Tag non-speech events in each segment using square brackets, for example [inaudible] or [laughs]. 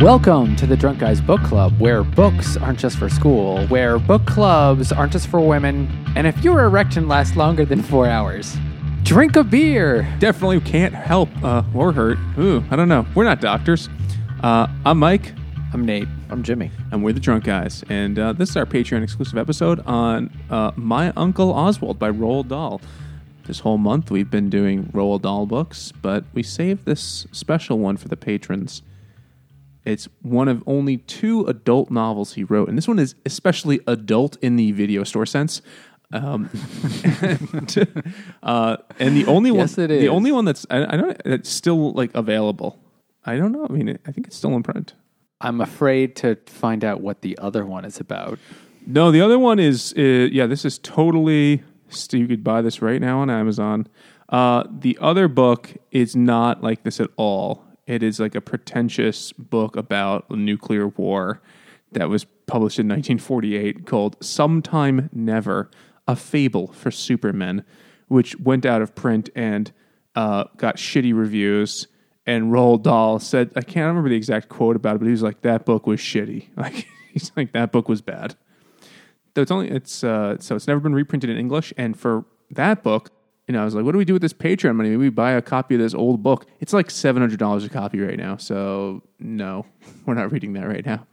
Welcome to the Drunk Guys Book Club, where books aren't just for school, where book clubs aren't just for women, and if your erection lasts longer than four hours, drink a beer. Definitely can't help uh, or hurt. Ooh, I don't know. We're not doctors. Uh, I'm Mike, I'm Nate. I'm Jimmy. and we're the Drunk Guys. And uh, this is our Patreon exclusive episode on uh, My Uncle Oswald by Roald Dahl. This whole month we've been doing Roald Dahl books, but we saved this special one for the patrons. It's one of only two adult novels he wrote, and this one is especially adult in the video store sense. Um, and, [laughs] uh, and the only Yes, one, it the only one that's I, I don't it's still like available. I don't know. I mean, I think it's still in print. I'm afraid to find out what the other one is about. No, the other one is uh, yeah. This is totally. You could buy this right now on Amazon. Uh, the other book is not like this at all. It is like a pretentious book about nuclear war that was published in 1948 called "Sometime Never: A Fable for Supermen," which went out of print and uh, got shitty reviews. And Roald Dahl said, I can't remember the exact quote about it, but he was like, "That book was shitty." [laughs] Like he's like, "That book was bad." Though it's only it's uh, so it's never been reprinted in English. And for that book, you know, I was like, what do we do with this Patreon money? Maybe we buy a copy of this old book. It's like seven hundred dollars a copy right now. So no, [laughs] we're not reading that right now.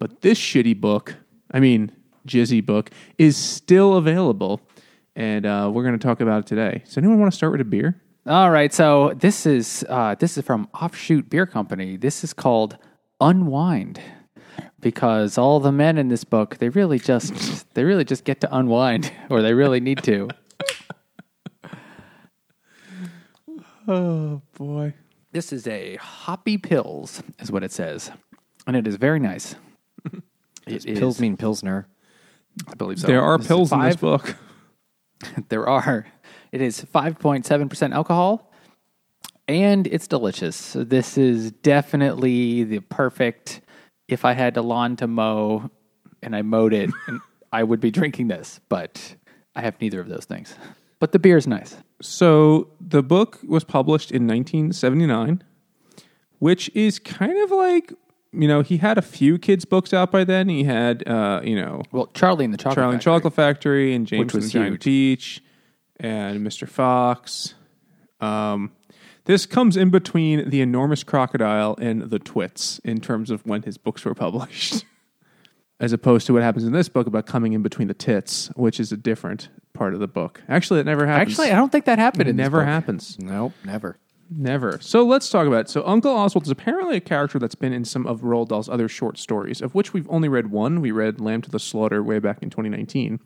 But this shitty book, I mean, jizzy book, is still available, and uh, we're going to talk about it today. Does anyone want to start with a beer? All right, so this is uh, this is from Offshoot Beer Company. This is called Unwind because all the men in this book they really just they really just get to unwind [laughs] or they really need to. Oh boy. This is a hoppy pills, is what it says, and it is very nice. [laughs] It is- Pills mean Pilsner. I believe so. there are This is pills in this five- book. [laughs] There are. It is 5.7% alcohol and it's delicious. So This is definitely the perfect if I had a lawn to mow and I mowed it [laughs] and I would be drinking this, but I have neither of those things. But the beer is nice. So the book was published in 1979, which is kind of like you know he had a few kids books out by then. He had uh, you know Well, Charlie and the Chocolate Charlie and Factory. Chocolate Factory and James and the Giant. Peach and Mr. Fox. Um, this comes in between the enormous crocodile and the twits in terms of when his books were published. [laughs] As opposed to what happens in this book about coming in between the tits, which is a different part of the book. Actually, it never happens. Actually, I don't think that happened it in this never book. happens. Nope, never. Never. So let's talk about it. So Uncle Oswald is apparently a character that's been in some of Roald Dahl's other short stories, of which we've only read one. We read Lamb to the Slaughter way back in 2019,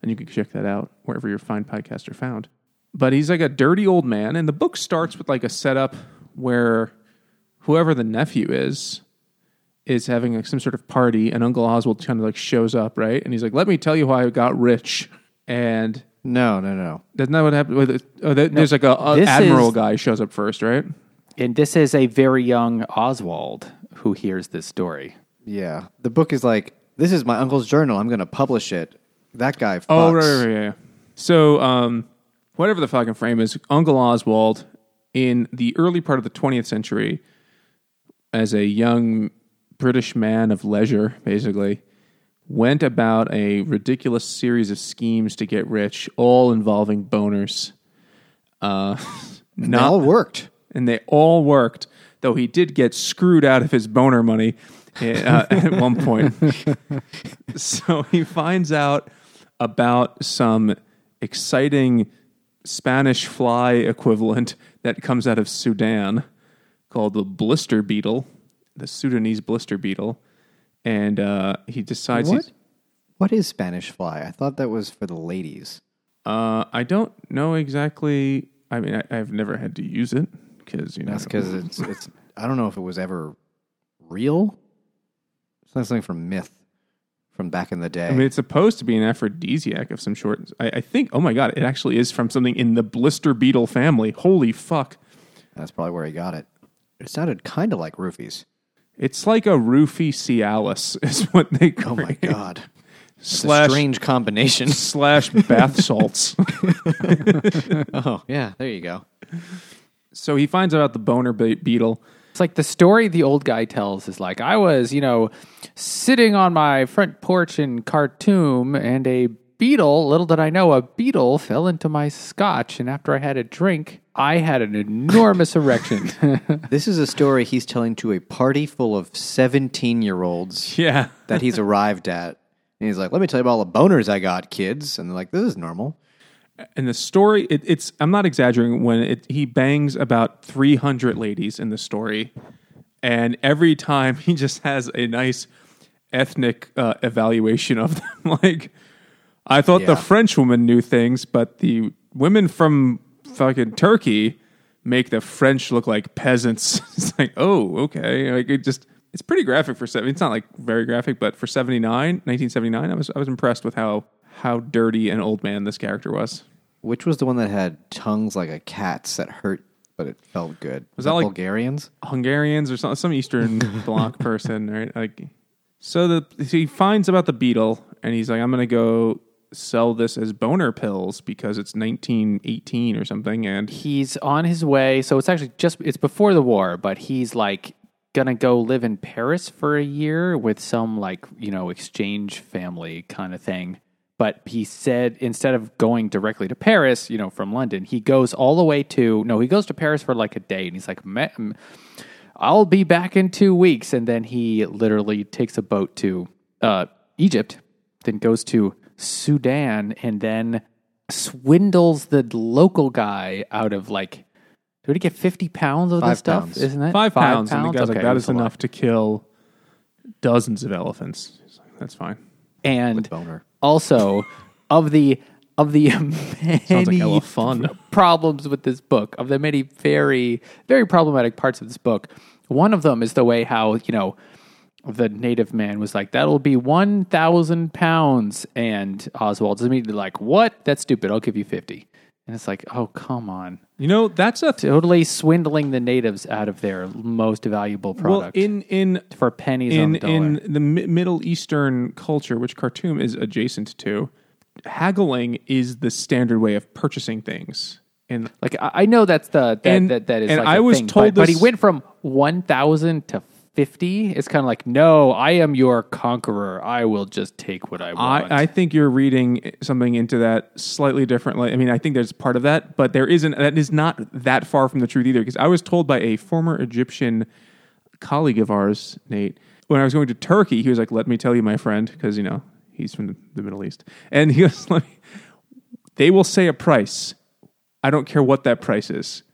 and you can check that out wherever your fine podcasts are found. But he's like a dirty old man, and the book starts with like a setup where whoever the nephew is is having like some sort of party, and Uncle Oswald kind of like shows up, right? And he's like, "Let me tell you how I got rich." And No, no, no. That's not what happened? with it? Oh, there- there's like a, a this admiral is- guy shows up first, right? And this is a very young Oswald who hears this story. Yeah. The book is like, this is my uncle's journal. I'm going to publish it. That guy fucks. Oh, right, right, right, yeah. So, um, whatever the fucking frame is, Uncle Oswald in the early part of the 20th century, as a young British man of leisure, basically, went about a ridiculous series of schemes to get rich, all involving boners. Uh, And they all worked. and they all worked. Though he did get screwed out of his boner money uh, [laughs] at one point. [laughs] so he finds out about some exciting Spanish fly equivalent that comes out of Sudan called the blister beetle, the Sudanese blister beetle, and uh, he decides. What? he's- What is Spanish fly? I thought that was for the ladies. Uh, I don't know exactly. I mean, I, I've never had to use it because you know That's because it's, it's, I don't know if it was ever real. It's not something from myth from back in the day. I mean, it's supposed to be an aphrodisiac of some sort. I, I think. Oh my god, it actually is from something in the blister beetle family. Holy fuck! That's probably where he got it. It sounded kind of like roofies. It's like a roofie Cialis, [laughs] is what they call Oh call my god. It's a slash strange combination. [laughs] slash bath salts. [laughs] oh, yeah, there you go. so he finds out about the boner be- beetle. It's like the story the old guy tells is like I was, you know, sitting on my front porch in Khartoum and a beetle, little did I know, a beetle fell into my scotch and after I had a drink, I had an enormous erection. [laughs] This is a story he's telling to a party full of 17 year olds [laughs] Yeah. that he's arrived at. And he's like, let me tell you about all the boners I got, kids. And they're like, this is normal. And the story, it, it's I'm not exaggerating when it, he bangs about 300 ladies in the story, and every time [laughs] he just has a nice ethnic uh, evaluation of them. like, I thought the Yeah. French woman knew things, but the women from fucking Turkey make the French look like peasants. [laughs] it's like, oh, okay. Like it just, it's pretty graphic for seven. It's not like very graphic, but for 79, 1979, I was I was impressed with how how dirty an old man this character was. Which was the one that had tongues like a cat's that hurt, but it felt good? Was that like- Bulgarians? Hungarians or some some Eastern [laughs] Bloc person, right? Like, so the he finds about the beetle, and he's like, "I'm gonna go sell this as boner pills because it's 1918 or something." And he's on his way. So it's actually just it's before the war, but he's like gonna go live in Paris for a year with some like you know exchange family kind of thing. But he said instead of going directly to Paris, you know, from London, he goes all the way to no, he goes to Paris for like a day, and he's like, "I'll be back in two weeks," and then he literally takes a boat to uh, Egypt, then goes to Sudan, and then swindles the local guy out of like did he get 50 pounds of Five this stuff? pounds. isn't it? five, pounds, and the guy's like, Okay, "That it is was lot. enough to kill dozens of elephants." He's like, That's fine. And Boner. also, of the of the [laughs] Sounds like many fun. [laughs] problems with this book, of the many very very problematic parts of this book, one of them is the way how you know the native man was like, "That'll be one thousand pounds," and Oswald's immediately like, "What? That's stupid. I'll give you 50. And it's like, "Oh, come on." You know, that's a Totally swindling the natives out of their most valuable well product in in for pennies on in the dollar. in the Mi- Middle Eastern culture, which Khartoum is adjacent to, haggling is the standard way of purchasing things. And Like I I know that's the that And- that, that is and like I was thing, told but, but he went from one thousand to fifty. It's kind of like no, I am your conqueror. I will just take what I want. I, I think you're reading something into that slightly differently. I mean, I think there's part of that, but there isn't. That is not that far from the truth either. Because I was told by a former Egyptian colleague of ours, Nate, when I was going to Turkey, he was like, "Let me tell you, my friend," because you know he's from the, the Middle East, and he was like, [laughs] "They will say a price. I don't care what that price is.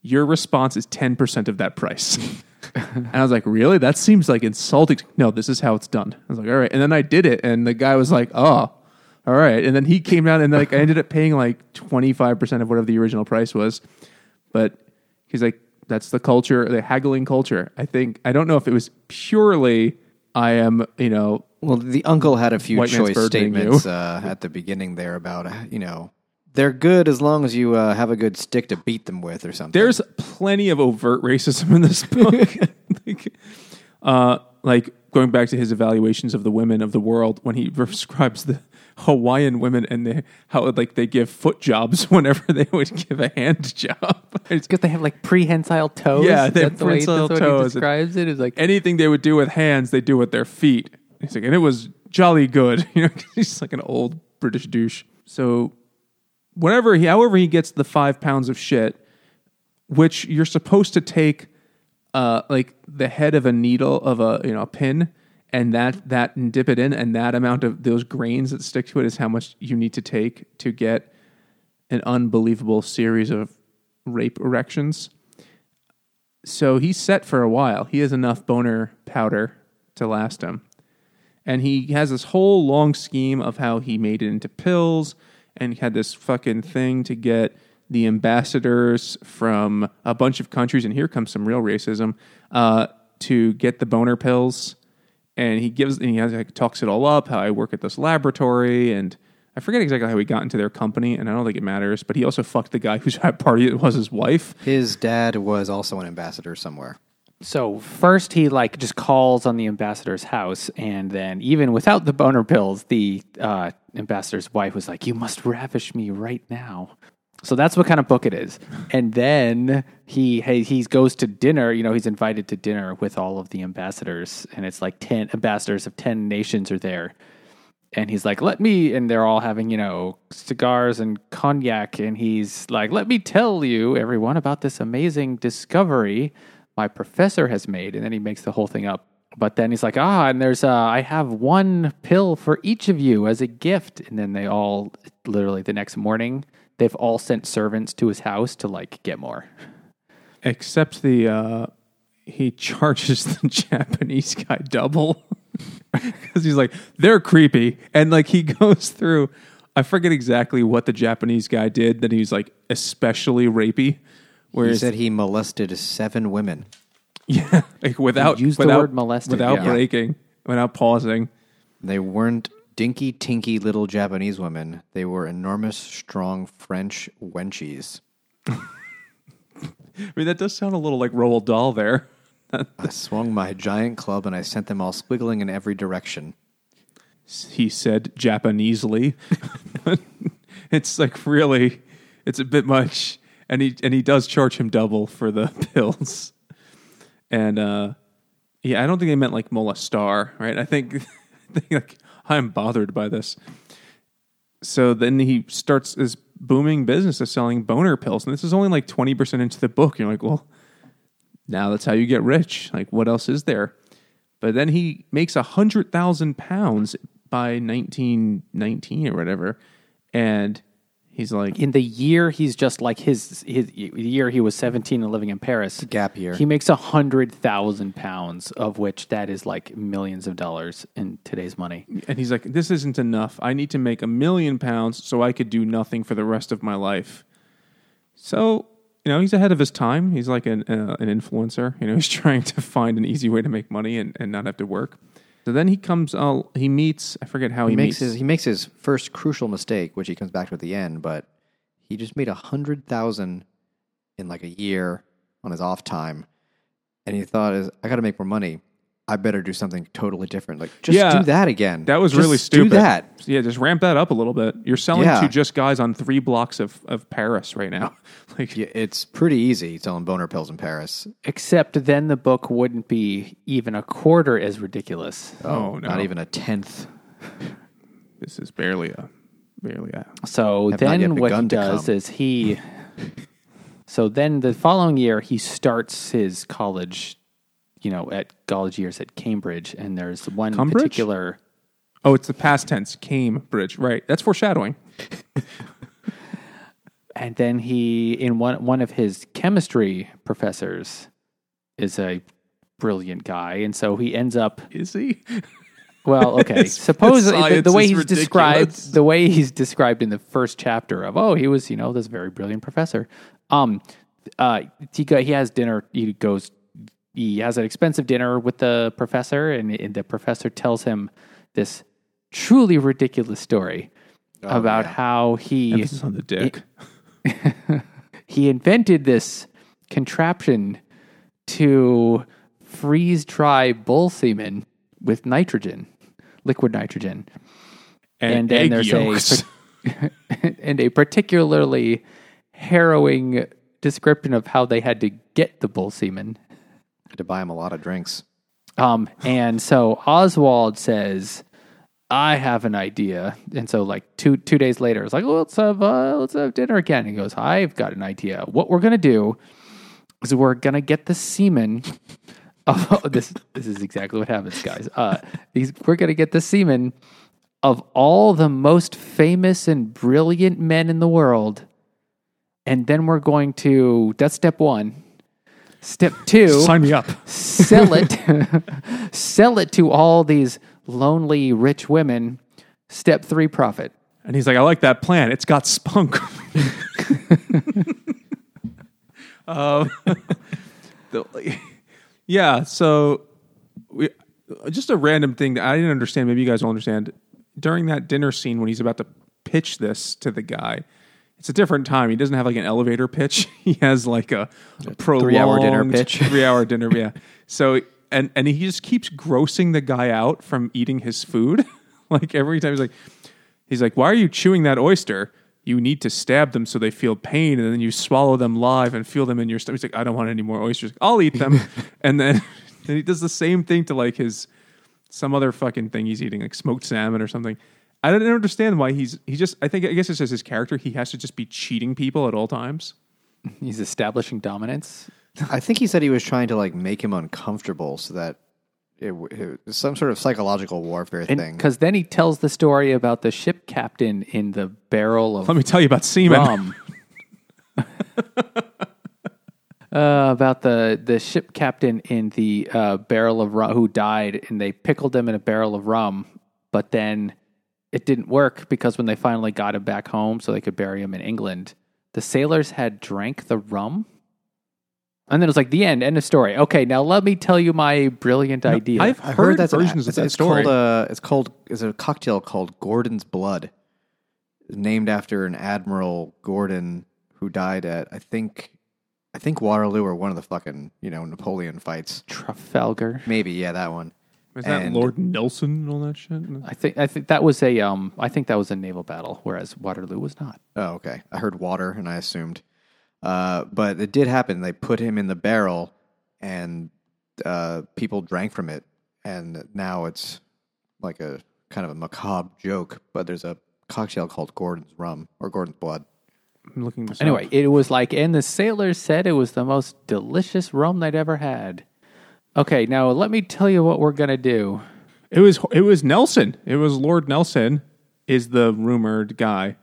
Your response is ten percent of that price." [laughs] [laughs] And I was like, really? That seems like insulting. No, this is how it's done. I was like, all right. And then I did it, and the guy was like, oh, all right. And then he came down, and like I ended up paying like twenty five percent of whatever the original price was. But he's like, that's the culture, the haggling culture. I think I don't know if it was purely I am, you know, Well, the uncle had a few choice statements [laughs] uh, at the beginning there about, you know, they're good as long as you uh, have a good stick to beat them with or something. There's plenty of overt racism in this book. [laughs] like, uh, like going back to his evaluations of the women of the world when he [laughs] describes the Hawaiian women and they, how like they give foot jobs [laughs] whenever they would give a hand job. It's- because they have like prehensile toes. Yeah, they have that's the way, prehensile what toes. He describes it is like anything they would do with hands, they do with their feet. He's like, and it was jolly good. You know, he's like an old British douche. So, whatever he, however he gets the five pounds of shit, which you're supposed to take, uh, like the head of a needle of a you know a pin, and that that and dip it in, and that amount of those grains that stick to it is how much you need to take to get an unbelievable series of rape erections. So he's set for a while. He has enough boner powder to last him. And he has this whole long scheme of how he made it into pills and he had this fucking thing to get the ambassadors from a bunch of countries, and here comes some real racism, uh, to get the boner pills. And he gives, and he has, like, talks it all up how I work at this laboratory, and I forget exactly how he got into their company, and I don't think it matters. But he also fucked the guy [laughs] whose party it was his wife. His dad was also an ambassador somewhere. So first he like just calls on the ambassador's house, and then even without the boner pills, the uh, ambassador's wife was like, "You must ravish me right now." So that's what kind of book it is. And then he he goes to dinner. You know, he's invited to dinner with all of the ambassadors, and it's like ten ambassadors of ten nations are there. And he's like, "Let me," and they're all having you know cigars and cognac, and he's like, "Let me tell you, everyone, about this amazing discovery my professor has made." And then he makes the whole thing up. But then he's like, "Ah, and there's uh, I have one pill for each of you as a gift." And then they all, literally, the next morning, they've all sent servants to his house to like get more. Except the uh, he charges the [laughs] Japanese guy double [laughs] because he's like they're creepy, and like he [laughs] goes through. I forget exactly what the Japanese guy did that he was like especially rapey. He said he molested seven women. [laughs] yeah, like without Use the without, word molested, without yeah. breaking, without pausing. They weren't dinky, tinky little Japanese women. They were enormous, strong French wenchies. [laughs] I mean, that does sound a little like Roald Dahl there. [laughs] I swung my giant club and I sent them all squiggling in every direction. He said Japanesely. it's like really, it's a bit much, and he and he does charge him double for the pills. And uh, yeah, I don't think they meant like molestar, right? I think, [laughs] I think like I'm bothered by this. So then he starts this booming business of selling boner pills, and this is only like twenty percent into the book. You're like, well, now that's how you get rich. Like, what else is there? But then he makes a hundred thousand pounds by nineteen nineteen or whatever, and he's like, In the year he's just like his his the year he was seventeen and living in Paris, Gap year. he makes a hundred thousand pounds, of which that is like millions of dollars in today's money. and he's like, this isn't enough. I need to make a million pounds so I could do nothing for the rest of my life. So you know, he's ahead of his time. He's like an uh, an influencer. You know, he's [laughs] trying to find an easy way to make money and, and not have to work. So then he comes. He meets. I forget how he, He makes meets. his he makes his first crucial mistake, which he comes back to at the end. But he just made a hundred thousand in like a year on his off time, and he thought, "Is I got to make more money. I better do something totally different. Like just Yeah, do that again. That was Just really stupid. Do that. Yeah, just ramp that up a little bit. You're selling Yeah. to just guys on three blocks of, of Paris right now. [laughs] like, Yeah, it's pretty easy selling boner pills in Paris. Except then the book wouldn't be even a quarter as ridiculous. oh, oh no, Not even a tenth. [laughs] This is barely a barely a. So Have not yet then what he does come. is he. so then the following year he starts his college, you know, at college years at Cambridge, and there's one Cambridge? particular. Oh, it's the past tense. Cambridge. Right. That's foreshadowing. [laughs] And then he, in one one of his chemistry professors, is a brilliant guy, and so he ends up. Is he? [laughs] Well, okay. His Suppose the, the way he's ridiculous. described, the way he's described in the first chapter of, oh, he was, you know, this very brilliant professor. Um, uh, he go, he has dinner. He goes, he has an expensive dinner with the professor, and, and the professor tells him this truly ridiculous story oh, about how he Emphasis on the dick. [laughs] he invented this contraption to freeze dry bull semen with nitrogen, liquid nitrogen. and, then egg there's yolks. a [laughs] and a particularly harrowing description of how they had to get the bull semen. To buy him a lot of drinks. Um, and so Oswald says, "I have an idea." And so, like two two days later, it's like, well, "Let's have uh, let's have dinner again." He goes, "I've got an idea. What we're gonna do is we're gonna get the semen." [laughs] Of, [laughs] this this is exactly what happens, guys. Uh, we're gonna get the semen of all the most famous and brilliant men in the world, and then we're going to. That's step one. Step two Sign me up. sell it [laughs] sell it to all these lonely rich women step 3 profit And he's like, I like that plan. It's got spunk. [laughs] um, [laughs] the- yeah. So, we, just a random thing that I didn't understand. Maybe you guys will understand. During that dinner scene, when he's about to pitch this to the guy, it's a different time. He doesn't have like an elevator pitch. [laughs] He has like a, a prolonged three-hour dinner pitch. [laughs] Three hour dinner. Yeah. So and and he just keeps grossing the guy out from eating his food. [laughs] like every time he's like, he's like, "Why are you chewing that oyster?" you need to stab them so they feel pain, and then you swallow them live and feel them in your stomach. He's like, I don't want any more oysters. I'll eat them, and then and he does the same thing to like his some other fucking thing he's eating, like smoked salmon or something. I don't understand why he's he just. I think I guess it's just his character. He has to just be cheating people at all times. He's establishing dominance. I think he said he was trying to like make him uncomfortable so that it, it was some sort of psychological warfare thing. Because then he tells the story about the ship captain in the barrel of Let me tell you about semen. rum. [laughs] uh, about the, the ship captain in the uh, barrel of rum who died, and they pickled him in a barrel of rum, but then it didn't work because when they finally got him back home so they could bury him in England, the sailors had drank the rum. And then it was like the end, end of story. Okay, now let me tell you my brilliant idea. I've I heard, that's an- versions of it's, that it's story. Called, uh, it's called it's a cocktail called Gordon's Blood, named after an Admiral Gordon who died at I think I think Waterloo or one of the fucking you know Napoleon fights. Trafalgar. Maybe yeah, that one. Is that Lord Nelson and all that shit? I think I think that was a um I think that was a naval battle, whereas Waterloo was not. Oh, okay. I heard water and I assumed. Uh, but it did happen. They put him in the barrel and uh, people drank from it. And now it's like a kind of a macabre joke. But there's a cocktail called Gordon's Rum or Gordon's Blood. I'm looking this Anyway, up. it was like, and the sailors said it was the most delicious rum they'd ever had. Okay, now let me tell you what we're gonna do. it was it was Nelson. It was Lord Nelson is the rumored guy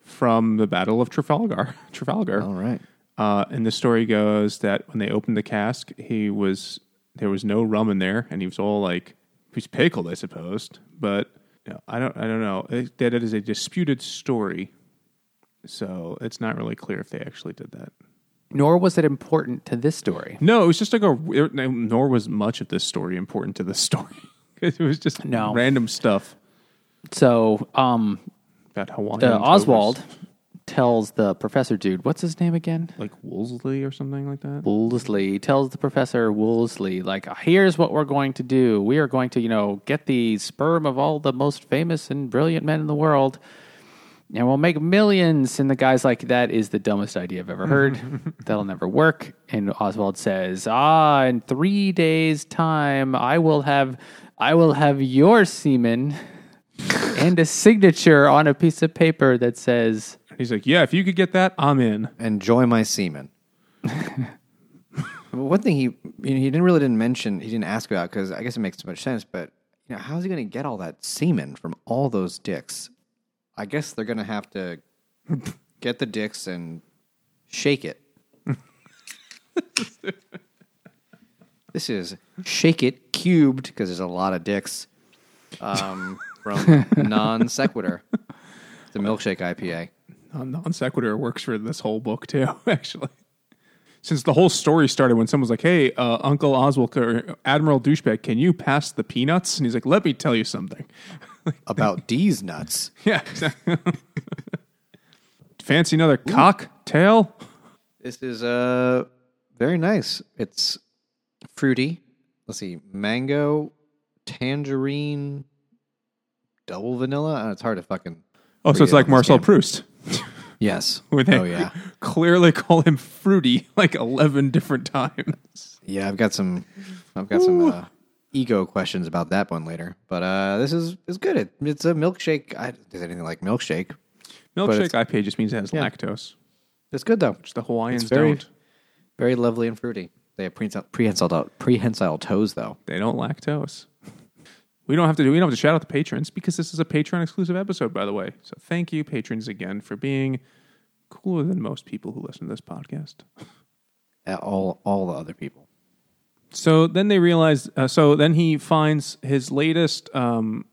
from the Battle of Trafalgar. [laughs] Trafalgar. All right. Uh, and the story goes that when they opened the cask, he was there was no rum in there, and he was all like he's was pickled, I suppose. But you know, I don't I don't know it, that it is a disputed story, so it's not really clear if they actually did that. Nor was it important to this story. No, it was just like a. it- nor was much of this story important to this story. [laughs] it was just No. random stuff So, um, about Hawaiian. uh. Oswald tells the professor dude, what's his name again? like Wolseley or something like that. Woolsey tells the professor Woolsey, like, here's what we're going to do. We are going to, you know, get the sperm of all the most famous and brilliant men in the world, and we'll make millions. And the guy's like, that is the dumbest idea I've ever heard. [laughs] That'll never work. And Oswald says, ah, in three days' time, I will have, I will have your semen and a signature on a piece of paper that says. He's like, yeah, if you could get that, I'm in. Enjoy my semen. [laughs] One thing he you know, he didn't really didn't mention he didn't ask about because I guess it makes too much sense. But you know how is he going to get all that semen from all those dicks? I guess they're going to have to [laughs] get the dicks and shake it. [laughs] this is shake it cubed because there's a lot of dicks um, from [laughs] non sequitur. The milkshake IPA. non sequitur works for this whole book too. Actually, since the whole story started when someone's like, "Hey, uh, Uncle Oswald or Admiral Douchebag, can you pass the peanuts?" and he's like, "Let me tell you something." [laughs] about D's nuts. Yeah, exactly. [laughs] fancy another cocktail. This is uh very nice. It's fruity. Let's see, mango, tangerine, double vanilla. Uh, It's hard to fucking. Oh, so it's like Marcel can. Proust. Yes. [laughs] Where they Oh yeah. clearly call him fruity like eleven different times. Yeah, I've got some. I've got some uh, ego questions about that one later. But uh this is is good. It, it's a milkshake. I, is anything like milkshake? Milkshake IPA just means it has Yeah. lactose, It's good though. which the Hawaiians very- don't. Very lovely and fruity. They have prehensile prehensile, prehensile toes though. They don't lactose. We don't have to do. We don't have to shout out the patrons because this is a Patreon exclusive episode, by the way. So thank you, patrons, again for being cooler than most people who listen to this podcast. All all the other people. So then they realize. Uh, so then he finds his latest um,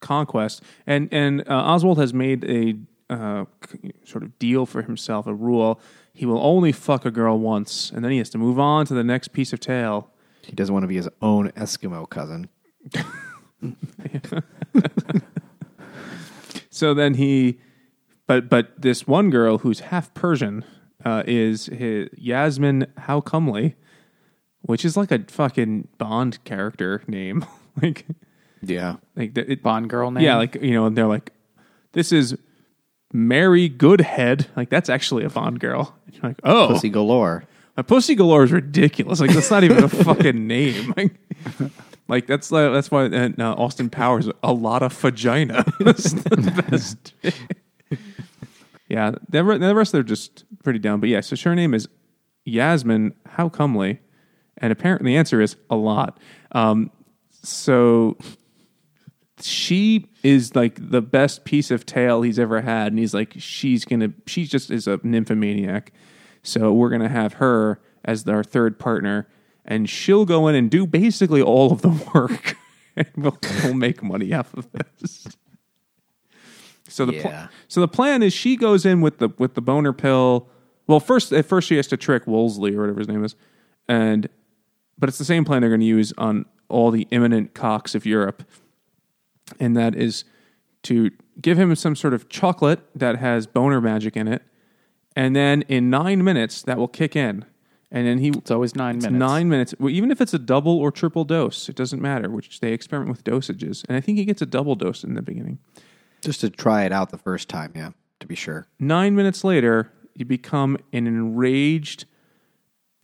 conquest, and and uh, Oswald has made a uh, sort of deal for himself, a rule. He will only fuck a girl once, and then he has to move on to the next piece of tale. He doesn't want to be his own Eskimo cousin. [laughs] So then he, but but this one girl who's half Persian uh, is his Yasmin Howcomely, which is like a fucking Bond character name. [laughs] like Yeah. like the, it, Bond girl name. yeah, like you know, and they're like, this is Mary Goodhead. Like that's actually a Bond girl. And you're like, oh, Pussy galore. my pussy galore is ridiculous. Like that's not even a [laughs] fucking name. [laughs] Like, like that's uh, that's why uh, uh, Austin Powers a lot of vagina. that's the best. yeah, the, the rest they're just pretty down. But yeah, so her name is Yasmin. How comely? And apparently the answer is a lot. Um, so she is like the best piece of tail he's ever had, and he's like, she's gonna, she just is a nymphomaniac. So we're gonna have her as our third partner, and she'll go in and do basically all of the [laughs] work, and we'll, we'll make money off of this. So the pl- so the plan is she goes in with the with the boner pill. Well, first at first she has to trick Wolseley or whatever his name is, and but it's the same plan they're going to use on all the imminent cocks of Europe, and that is to give him some sort of chocolate that has boner magic in it, and then in nine minutes that will kick in, and then he It's always nine it's minutes. nine minutes. Well, even if it's a double or triple dose, it doesn't matter. Which they experiment with dosages, and I think he gets a double dose in the beginning. Just to try it out the first time, yeah, to be sure. Nine minutes later, you become an enraged,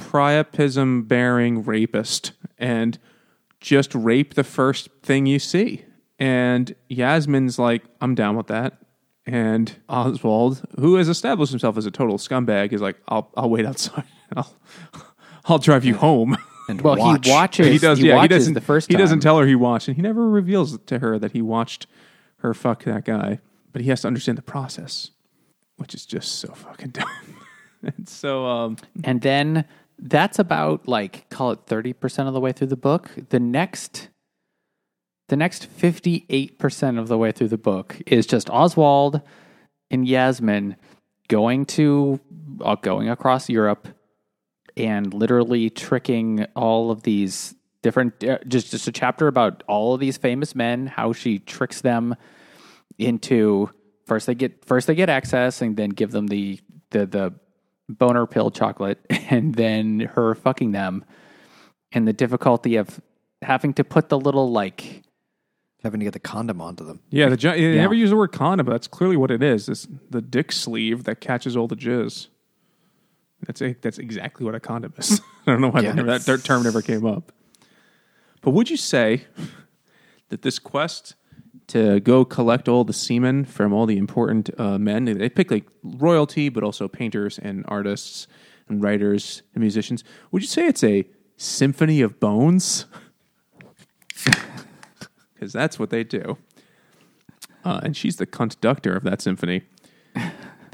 priapism bearing rapist and just rape the first thing you see. And Yasmin's like, I'm down with that. And Oswald, who has established himself as a total scumbag, is like, I'll, I'll wait outside. [laughs] I'll, I'll drive you home. [laughs] And Well, watch. he watches. he does. He yeah, he doesn't. the first. he doesn't tell her he watched, and he never reveals to her that he watched her fuck that guy. But he has to understand the process, which is just so fucking [laughs] dumb. and so, um, And then that's about like call it 30% of the way through the book. The next the next 58% of the way through the book is just Oswald and Yasmin going to uh, going across Europe and literally tricking all of these different uh, just just a chapter about all of these famous men how she tricks them into first they get first they get access and then give them the the the boner pill chocolate [laughs] and then her fucking them and the difficulty of having to put the little like having to get the condom onto them. yeah, the gi- they Yeah. never use the word condom, but that's clearly what it is. It's the dick sleeve that catches all the jizz. That's a, that's exactly what a condom is. [laughs] I don't know why Yeah. that, that term never came up. But would you say that this quest to go collect all the semen from all the important uh, men, they pick like royalty, but also painters and artists and writers and musicians. Would you say it's a symphony of bones? [laughs] Because that's what they do. Uh, and she's the conductor of that symphony.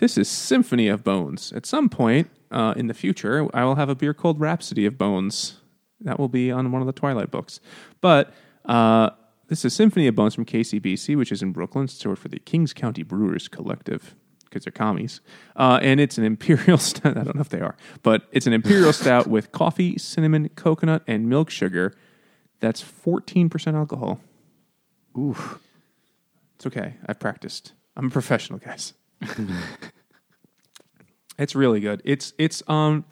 This is Symphony of Bones. At some point uh, in the future, I will have a beer called Rhapsody of Bones. That will be on one of the Twilight books. But uh, this is Symphony of Bones from KCBC, which is in Brooklyn, stored for the Kings County Brewers Collective because they're commies. Uh, and it's an imperial [laughs] stout. I don't know if they are, but it's an imperial [laughs] stout with coffee, cinnamon, coconut, and milk sugar. That's 14% alcohol. Oof. It's okay. I've practiced. I'm a professional, guys. [laughs] it's really good. It's it's um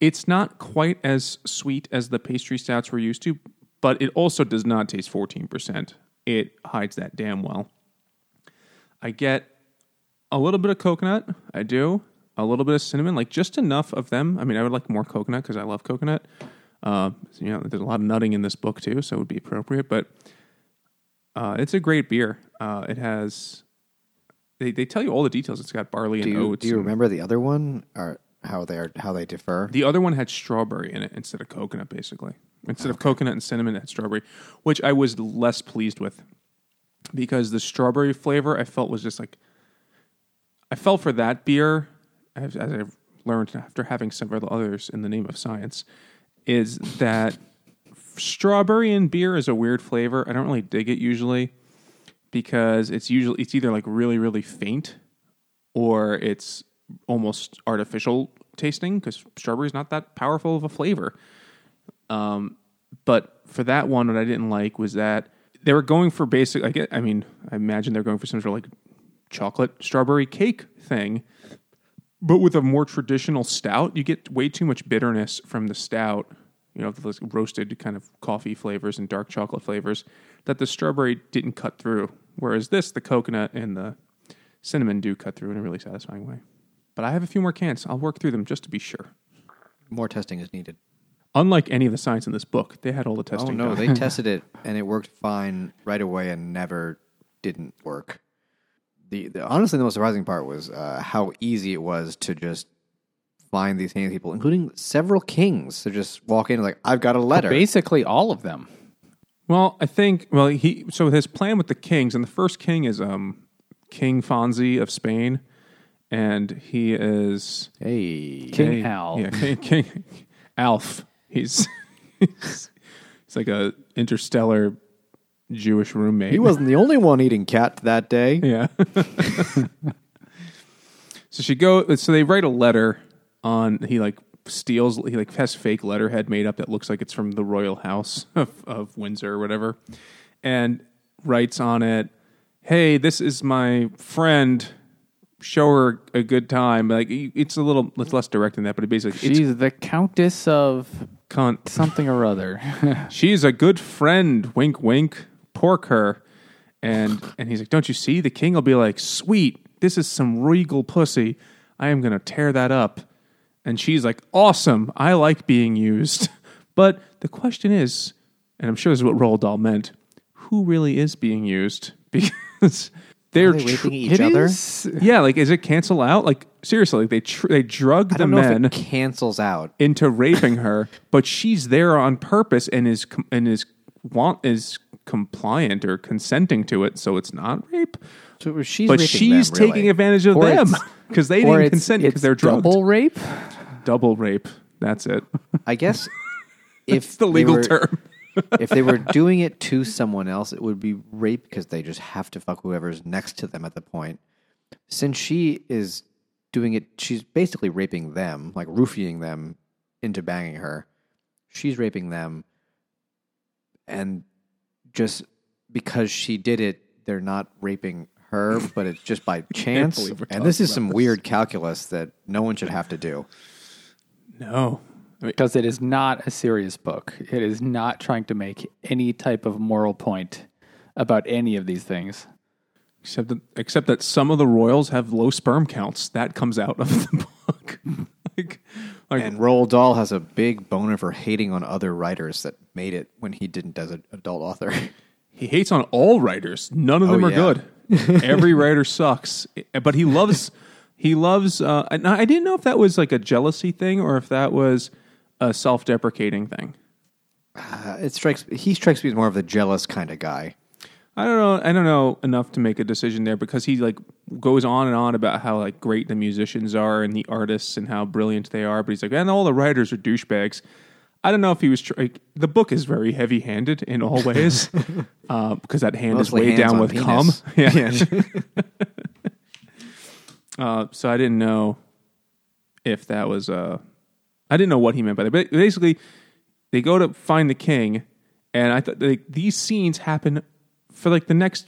it's not quite as sweet as the pastry stouts we're used to, but it also does not taste 14%. It hides that damn well. I get a little bit of coconut, I do. A little bit of cinnamon, like just enough of them. I mean, I would like more coconut because I love coconut. Uh, you know, there's a lot of nutting in this book too, so it would be appropriate. But uh, it's a great beer. Uh, it has. They, they tell you all the details. It's got barley Do and you, oats. do you and- remember the other one or how they are how they differ? The other one had strawberry in it instead of coconut, basically. Instead of coconut and cinnamon, it had strawberry, which I was less pleased with because the strawberry flavor I felt was just like. I felt for that beer, as, as I've learned after having several others in the name of science, is that strawberry in beer is a weird flavor. I don't really dig it usually because it's usually it's either like really really faint or it's almost artificial tasting because strawberry is not that powerful of a flavor. Um, but for that one, what I didn't like was that they were going for basic. I. I mean, I imagine they're going for some sort of like chocolate strawberry cake thing, but with a more traditional stout, you get way too much bitterness from the stout. You know, the roasted kind of coffee flavors and dark chocolate flavors that the strawberry didn't cut through. Whereas this, the coconut and the cinnamon do cut through in a really satisfying way. But I have a few more cans. I'll work through them just to be sure. More testing is needed. Unlike any of the science in this book, they had all the testing. Oh testing. no, done. they [laughs] tested it and it worked fine right away and never didn't work. The, the honestly the most surprising part was uh, how easy it was to just find these handy people, including several kings, to just walk in and like I've got a letter. Basically, all of them. Well, I think well he so his plan with the kings and the first king is um King Fonzie of Spain, and he is Hey, King Hey, Al. Yeah, King, King Alf. He's, he's he's like a interstellar Jewish roommate. he wasn't the only one eating cat that day. Yeah. [laughs] so she go. So they write a letter on. He like steals. He like has fake letterhead made up that looks like it's from the royal house [laughs] of, of Windsor or whatever, and writes on it, "Hey, this is my friend. Show her a good time." Like it's a little. It's less direct than that, but it basically She's the Countess of cunt. something or other. [laughs] She's a good friend. Wink, wink. Pork her. And and he's like, don't you see? The king will be like, sweet. This is some regal pussy. I am gonna tear that up. And she's like, awesome. I like being used. [laughs] But the question is, and I'm sure this is what Roald Dahl meant, who really is being used? [laughs] Because they're they tr- raping each other? is- yeah, like is it cancel out? Like seriously, like, they tr- they drug I the don't know men if it cancels out. into raping her, but she's there on purpose and is com- and is want is compliant or consenting to it, so it's not rape. So she's But she's them, really. taking advantage of Or them because they didn't consent because they're drugged. double rape. Double rape. That's it. I guess [laughs] if It's the legal were- term. If they were doing it to someone else, it would be rape because they just have to fuck whoever's next to them at the point. Since she is doing it, she's basically raping them, like roofing them into banging her. She's raping them, and just because she did it, they're not raping her, but it's just by [laughs] chance. And this is some this. weird calculus that no one should have to do. No. I mean, because it is not a serious book. It is not trying to make any type of moral point about any of these things. except that, except that some of the royals have low sperm counts. That comes out of the [laughs] book. like, like And Roald Dahl has a big boner for hating on other writers that made it when he didn't as an adult author. He hates on all writers. None of them Oh, are yeah. good. [laughs] Every writer sucks. But he loves. He loves. Uh, and I didn't know if that was like a jealousy thing or if that was a self-deprecating thing. Uh, it strikes he strikes me as more of the jealous kind of guy. I don't know. I don't know enough to make a decision there because he like goes on and on about how like great the musicians are and the artists and how brilliant they are. But he's like, and all the writers are douchebags. I don't know if he was. Tr- like, the book is very heavy-handed in all ways [laughs] uh, because that hand Mostly is way down with penis. cum. [laughs] Yeah. [laughs] Uh, so I didn't know if that was uh I didn't know what he meant by that. But basically, they go to find the king, and I thought like, these scenes happen for like the next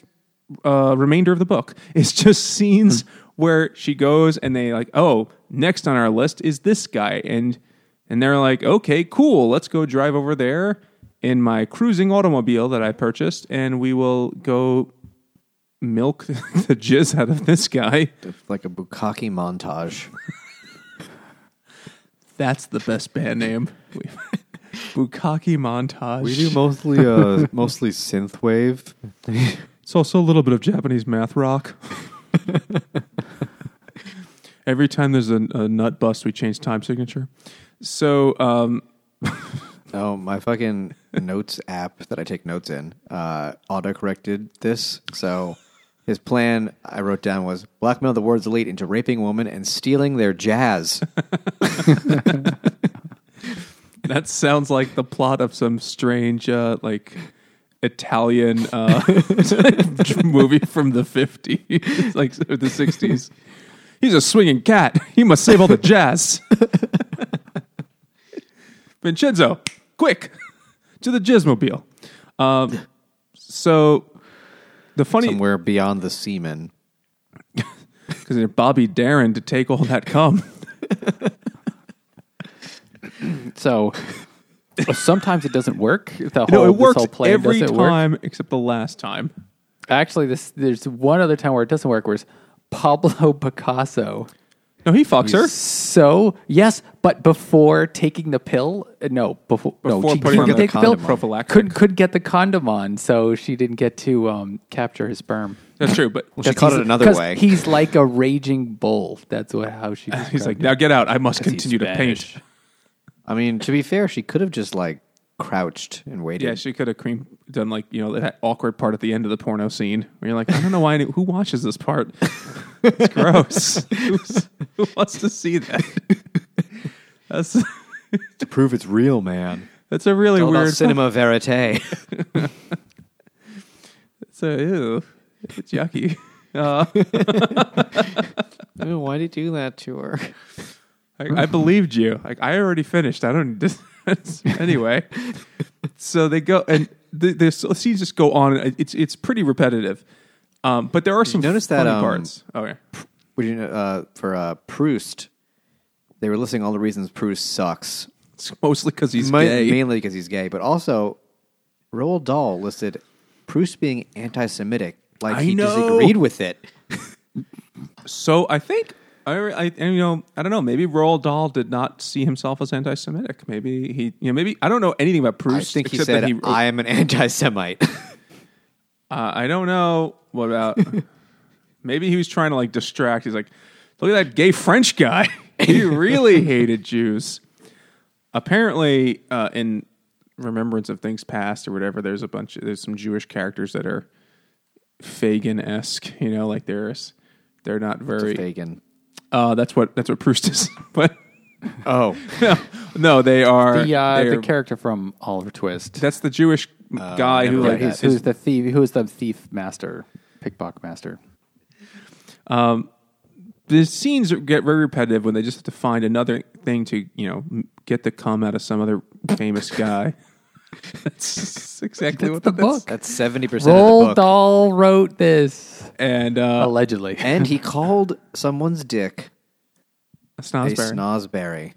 uh, remainder of the book. [laughs] It's just scenes where she goes and they like, oh, next on our list is this guy, and and they're like, okay, cool, let's go drive over there in my cruising automobile that I purchased, and we will go milk [laughs] the jizz out of this guy. Like a bukkake montage. [laughs] That's the best band name. [laughs] Bukkake montage. We do mostly uh [laughs] mostly synthwave. It's also a little bit of Japanese math rock. [laughs] Every time there's a, a nut bust, we change time signature. So, um, Oh, my fucking notes app that I take notes in uh, auto corrected this. So his plan I wrote down was blackmail the world's elite into raping women and stealing their jazz. [laughs] that sounds like the plot of some strange, uh, like Italian uh, [laughs] movie from the 50s, like or the 60s. He's a swinging cat. He must save all the jazz. [laughs] Vincenzo, quick to the jazzmobile. Um, so the funny Somewhere beyond the semen. [laughs] because they're Bobby Darin to take all that cum. [laughs] So sometimes it doesn't work. The whole, no, it works whole plan every doesn't work. time except the last time. Actually, this there's one other time where it doesn't work. Where it's Pablo Picasso. No, he fucks her. So yes, but before taking the pill, uh, no, before, no, Before she putting couldn't on the take the pill. condom on. Prophylactic. Could could get the condom on, so she didn't get to um, capture his sperm. That's true, but She caught it another 'cause way. He's like a raging bull. That's what how she. [laughs] he's like, it. now get out. I must continue to paint. I mean, to be fair, she could have just like crouched and waited. Yeah, she could have cream done like you know that awkward part at the end of the porno scene where you're like, I don't know why. Any, who watches this part? [laughs] It's gross. Who's, [laughs] who wants to see that? That's to prove it's real, man. that's a really All about weird. cinema verite. [laughs] It's a, ew, it's yucky. Uh, [laughs] Oh, why did you do that to her? I, I believed you. Like I already finished. I don't. Anyway, so they go and the, the scenes just go on. and It's it's pretty repetitive, um, but there are some notice that, funny um, parts. Oh yeah. Would you know, uh, for uh, Proust, they were listing all the reasons Proust sucks. It's mostly because he's Ma- gay. Mainly because he's gay, but also Roald Dahl listed Proust being anti-Semitic, like I he know. disagreed with it. [laughs] [laughs] So I think I, I and, you know I don't know. Maybe Roald Dahl did not see himself as anti-Semitic. Maybe he you know maybe I don't know anything about I Proust. think he said, that he "I am an anti-Semite." [laughs] Uh, I don't know what about. [laughs] maybe he was trying to like distract. He's like, look at that gay French guy. [laughs] he really [laughs] hated Jews. Apparently, uh, in Remembrance of Things Past or whatever, there's a bunch. There's some Jewish characters that are Fagin esque. You know, like there's they're not very. Fagin. Uh, that's what that's what Proust is. but Oh, [laughs] no, no, they are the uh, they're- the character from Oliver Twist. That's the Jewish guy who like Yeah, that. he's, who's the thief? Who is the thief master, pickpocket master? the scenes get very repetitive when they just have to find another thing to you know m- get the cum out of some other famous guy. [laughs] that's exactly what the that's- book. that's seventy percent of the Roald book. Dahl wrote this And uh, allegedly. [laughs] And he called someone's dick a Snosberry. snozberry.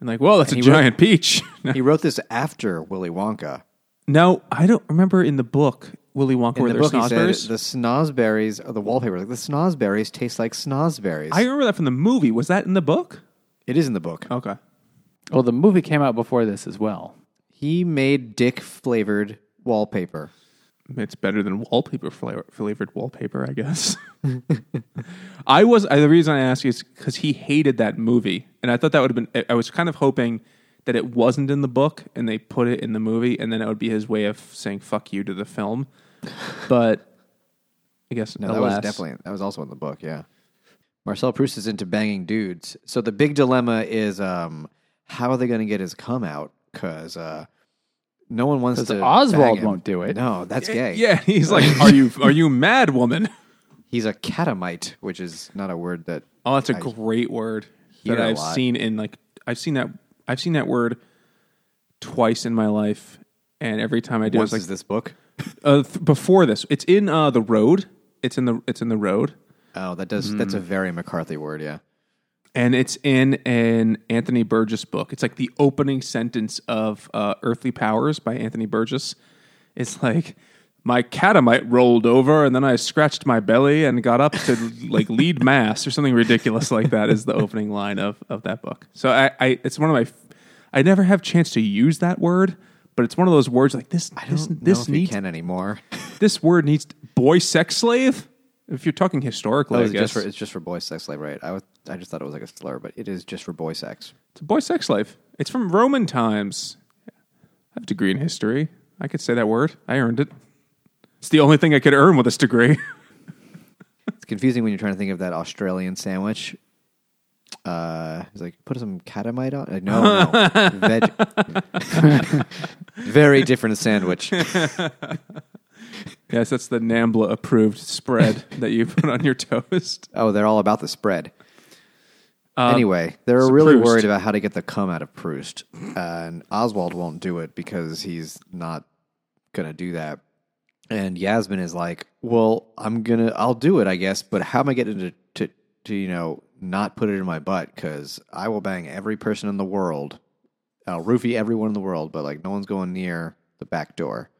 and like, well, that's a And he wrote- giant peach. [laughs] He wrote this after Willy Wonka. no, I don't remember in the book Willy Wonka In were the there book, he said snosberries. the snozberries are the wallpaper. Like the snozberries taste like snozberries. I remember that from the movie. Was that in the book? it is in the book. Okay. well, the movie came out before this as well. He made dick flavored wallpaper. It's better than wallpaper flavor, flavored wallpaper, I guess. [laughs] I was I, the reason I ask you is because he hated that movie, and I thought that would have been. I was kind of hoping that it wasn't in the book and they put it in the movie, and then it would be his way of saying "fuck you" to the film. But I guess No, that was definitely that was also in the book. Yeah, Marcel Proust is into banging dudes. So the big dilemma is um, how are they going to get his come out? Because uh, no one wants to. Oswald bang him. won't do it. No, that's gay. Yeah, he's like, "Are you are you mad, woman?" [laughs] He's a catamite, which is not a word that Oh, that's a great word hear that a I've lot. seen in like I've seen that I've seen that word twice in my life, and every time I do, once it's like is this book. [laughs] uh, th- before this. It's in uh, the road. It's in the it's in the road, Oh, that does. That's a Hmm. very McCarthy word. Yeah. And it's in an Anthony Burgess book. It's like the opening sentence of uh, Earthly Powers by Anthony Burgess. It's like my catamite rolled over, and then I scratched my belly and got up to like lead [laughs] mass or something ridiculous like that. Is the opening line of of that book. So I, I it's one of my. I never have chance to use that word. But it's one of those words like this. I this don't this know if needs can anymore. this word needs boy sex slave. If you're talking historically, Oh, I guess just for, it's just for boy sex slave, right? I was, I just thought it was like a slur, but it is just for boy sex. it's a boy sex slave. It's from Roman times. I have a degree in history. I could say that word. I earned it. It's the only thing I could earn with this degree. [laughs] It's confusing when you're trying to think of that Australian sandwich. Uh, it's like put some catamite on. Like, no, no, [laughs] veg. [laughs] Very different sandwich. Yes, that's the Nambla approved spread [laughs] that you put on your toast. Oh, they're all about the spread. anyway, they're really Proust. worried about how to get the cum out of Proust, uh, and Oswald won't do it because he's not gonna do that. And Yasmin is like, "Well, I'm gonna, I'll do it, I guess, but how am I getting to, to, to you know, not put it in my butt? Because I will bang every person in the world, I'll roofie everyone in the world, but like no one's going near the back door.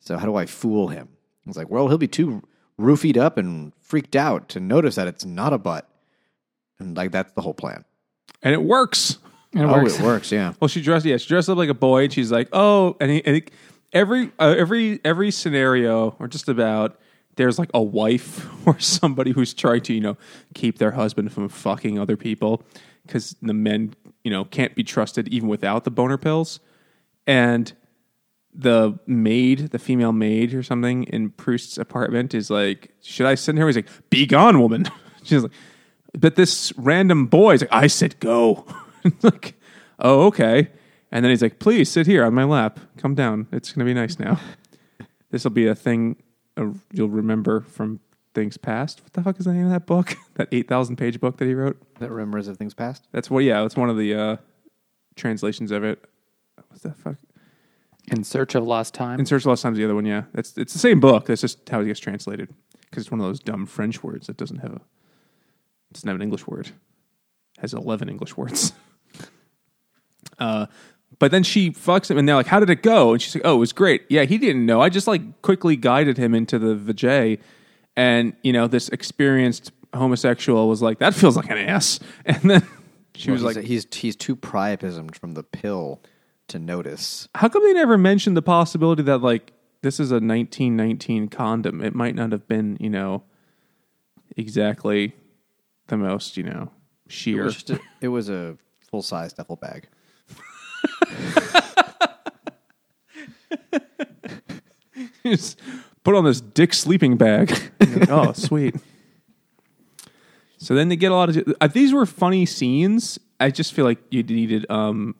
So how do I fool him? He's like, well, he'll be too roofied up and freaked out to notice that it's not a butt. And like that's the whole plan. and it works. And it oh, works. it [laughs] works, yeah. Well, she dressed. Yeah, she dressed up like a boy, and she's like, "Oh," and, he, and he, every uh, every every scenario, or just about, there's like a wife [laughs] or somebody who's trying to you know keep their husband from fucking other people because the men you know can't be trusted even without the boner pills, and the maid, the female maid or something in Proust's apartment is like, "Should I send her?" He's like, "Be gone, woman." [laughs] She's like, "But this random boy is like, I said go." [laughs] like, oh, okay. And then he's like, "Please sit here on my lap. Come down. It's gonna be nice now. [laughs] this will be a thing uh, you'll remember from things past." What the fuck is the name of that book? that eight thousand page book that he wrote. That remembers of things past. That's what. Yeah, that's one of the uh, translations of it. What's that fuck? In search of lost time. In Search of Lost Time's the other one, yeah. That's it's the same book. That's just how it gets translated because it's one of those dumb French words that doesn't have a doesn't have an English word. It has eleven English words. [laughs] uh, but then she fucks him, and they're like, "How did it go?" And she's like, "Oh, it was great. Yeah, he didn't know. I just like quickly guided him into the vajay, and you know, this experienced homosexual was like, that feels like an ass." [laughs] And then she was Well, like, he's, he's he's too priapismed from the pill to notice. How come they never mentioned the possibility that like this is a 1919 condom? It might not have been, you know, exactly the most, you know, It sheer. was, just a, it was a full size duffel bag. [laughs] Just put on this dick sleeping bag. [laughs] Oh, sweet. So then they get a lot of uh, these were funny scenes. I just feel like you needed um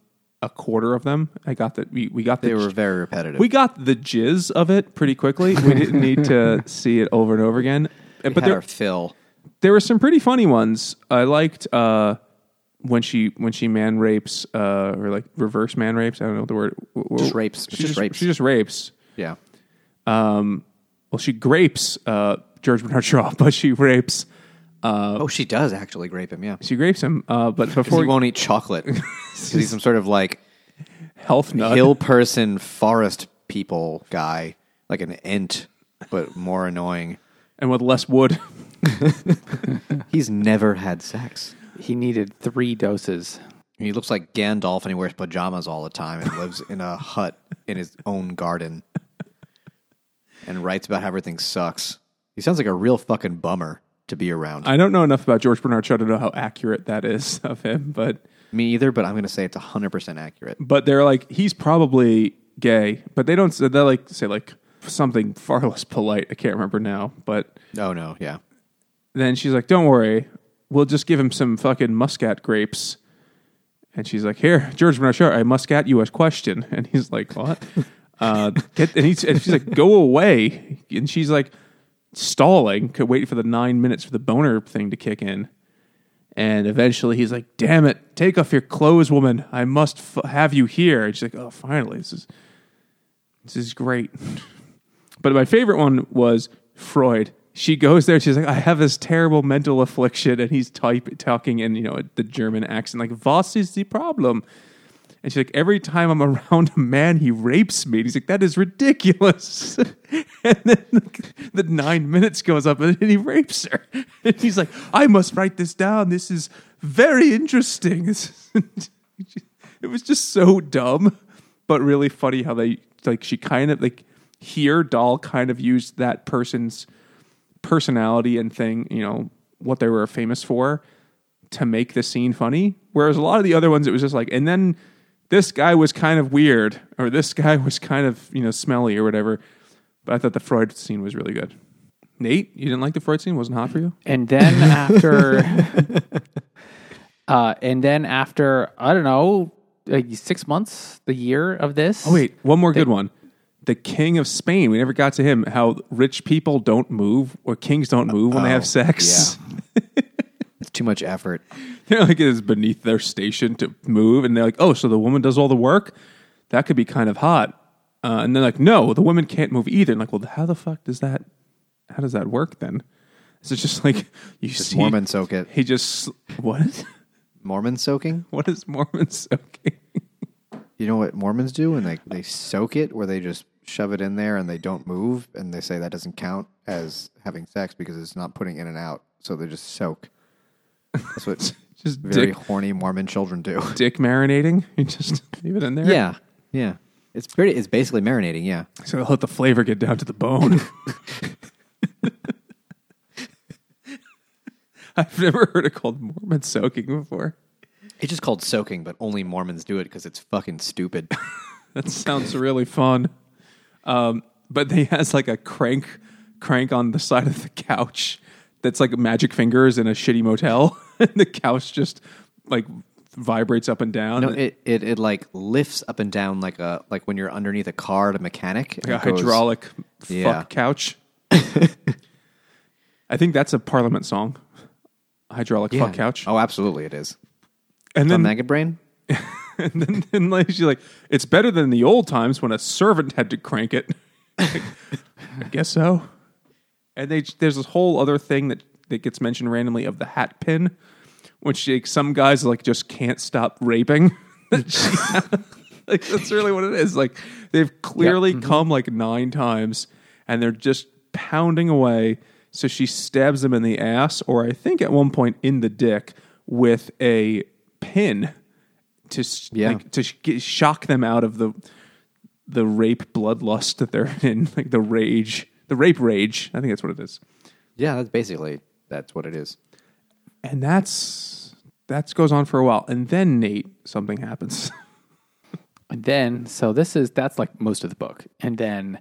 a quarter of them. I got that we, we got the They were very repetitive. we got the jizz of it pretty quickly. We [laughs] didn't need to see it over and over again. we but had there, our fill. there were some pretty funny ones. I liked uh, when she when she man rapes uh, or like reverse man rapes. I don't know the word. Just rapes. She Just just, rapes. She just rapes. Yeah. Um, well, she grapes uh, George Bernard Shaw, [laughs] but she rapes. Oh, she does actually grape him. Yeah. She grapes him. Uh, but 'Cause before he won't eat chocolate. [laughs] 'Cause he's some sort of like health nut, hill person, forest people guy, like an ent, but more annoying. and with less wood. [laughs] He's never had sex. he needed three doses. He looks like Gandalf and he wears pajamas all the time and lives in a hut in his own garden and writes about how everything sucks. He sounds like a real fucking bummer to be around. I don't know enough about George Bernard Shaw to know how accurate that is [laughs] of him, but Me either, but I'm going to say it's 100% accurate. but they're like he's probably gay, but they don't. They like say like something far [laughs] less polite. I can't remember now, but Oh, no. Yeah. then she's like, "Don't worry, we'll just give him some fucking muscat grapes." And she's like, "Here, George Bernard Shaw, I muscat you a question." [laughs] And he's like, "What?" uh, get, and, he's, and she's like, "Go away!" And she's like, stalling, could wait for the nine minutes for the boner thing to kick in. And eventually, he's like, "Damn it! Take off your clothes, woman. I must f- have you here." And she's like, "Oh, finally, this is this is great." [laughs] But my favorite one was Freud. She goes there. She's like, "I have this terrible mental affliction," and he's type talking in you know the German accent, like, "Was is the problem?" And she's like, "Every time I'm around a man, he rapes me." And he's like, "That is ridiculous." [laughs] and then the nine minutes goes up, and he rapes her. And he's like, "I must write this down. This is very interesting." [laughs] it was just so dumb, but really funny how they like she kind of like here doll kind of used that person's personality and thing, you know, what they were famous for to make the scene funny. Whereas a lot of the other ones, it was just like, and then this guy was kind of weird, or this guy [laughs] was kind of, you know, smelly or whatever. But I thought the Freud scene was really good. Nate, you didn't like the Freud scene? Wasn't hot for you? And then [laughs] after, uh, and then after, I don't know, uh, six months, the year of this. Oh wait, one more good one. The king of Spain. We never got to him. How rich people don't move, or kings don't move when they Oh, have sex. It's [laughs] too much effort. [laughs] They're like it is beneath their station to move, and they're like, oh, so the woman does all the work. That could be kind of hot. Uh, and they're like, no, the women can't move either. And like, well, how the fuck does that? How does that work then? Is it just like [laughs] you Just see Mormon soak it. He just what? [laughs] Mormon soaking? What is Mormon soaking? You know what Mormons do when they, they soak it, where they just shove it in there and they don't move, and they say that doesn't count as having sex because it's not putting in and out. So they just soak. That's what [laughs] Just very dick, horny Mormon children do. [laughs] dick marinating. [laughs] You just leave it in there. yeah, yeah. It's pretty. It's basically marinating. Yeah. So they'll let the flavor get down to the bone. I've never heard it called Mormon soaking before. It's just called soaking, but only Mormons do it because it's fucking stupid. That sounds really fun. Um, but they has like a crank crank on the side of the couch that's like magic fingers in a shitty motel. And [laughs] the couch just like vibrates up and down. no, it, it it like lifts up and down like a like when you're underneath a car at a mechanic. like a goes- hydraulic Yeah. fuck couch. [laughs] I think that's a parliament song. Hydraulic Yeah. fuck couch. Oh, absolutely, it is. and then Maggot Brain. [laughs] and then and like she's like, it's better than the old times when a servant had to crank it. I guess so. And they there's this whole other thing that that gets mentioned randomly of the hat pin, which like, some guys like just can't stop raping. [laughs] Like that's really what it is. Like they've clearly mm-hmm. come like nine times, and they're just pounding away. So she stabs them in the ass, or I think at one point in the dick, with a pin to Yeah. like to sh- shock them out of the the rape bloodlust that they're in, [laughs] like the rage, the rape rage. I think that's what it is, Yeah, that's basically that's what it is. and that's that goes on for a while, and then Nate, something happens. [laughs] And then, so this is that's like most of the book. And then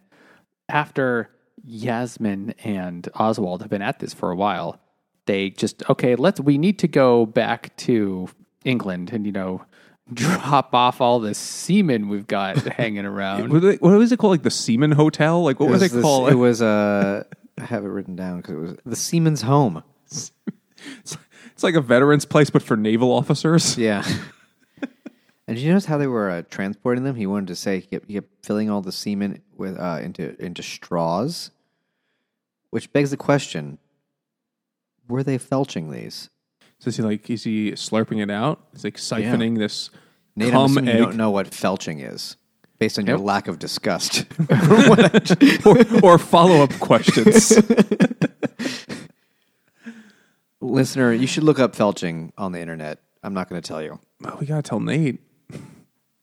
after Yasmin and Oswald have been at this for a while, they just okay, let's we need to go back to England and you know [laughs] drop off all the semen we've got [laughs] hanging around. what, was it called? Like the Seaman Hotel? Like what It was was they this- call It it? was uh, I have it written down because it was the Seaman's Home. It's like a veterans place, but for naval officers. [laughs] Yeah. and did you notice how they were uh, transporting them? He wanted to say he kept, he kept filling all the semen with uh, into into straws, which begs the question: Were they felching these? So is he like is he slurping it out? He's like siphoning this Nate, I'm egg, you don't know what felching is, based on your lack of disgust. [laughs] [laughs] or, or follow up questions. [laughs] Listener, you should look up felching on the internet. I'm not going to tell you. oh, we gotta tell Nate.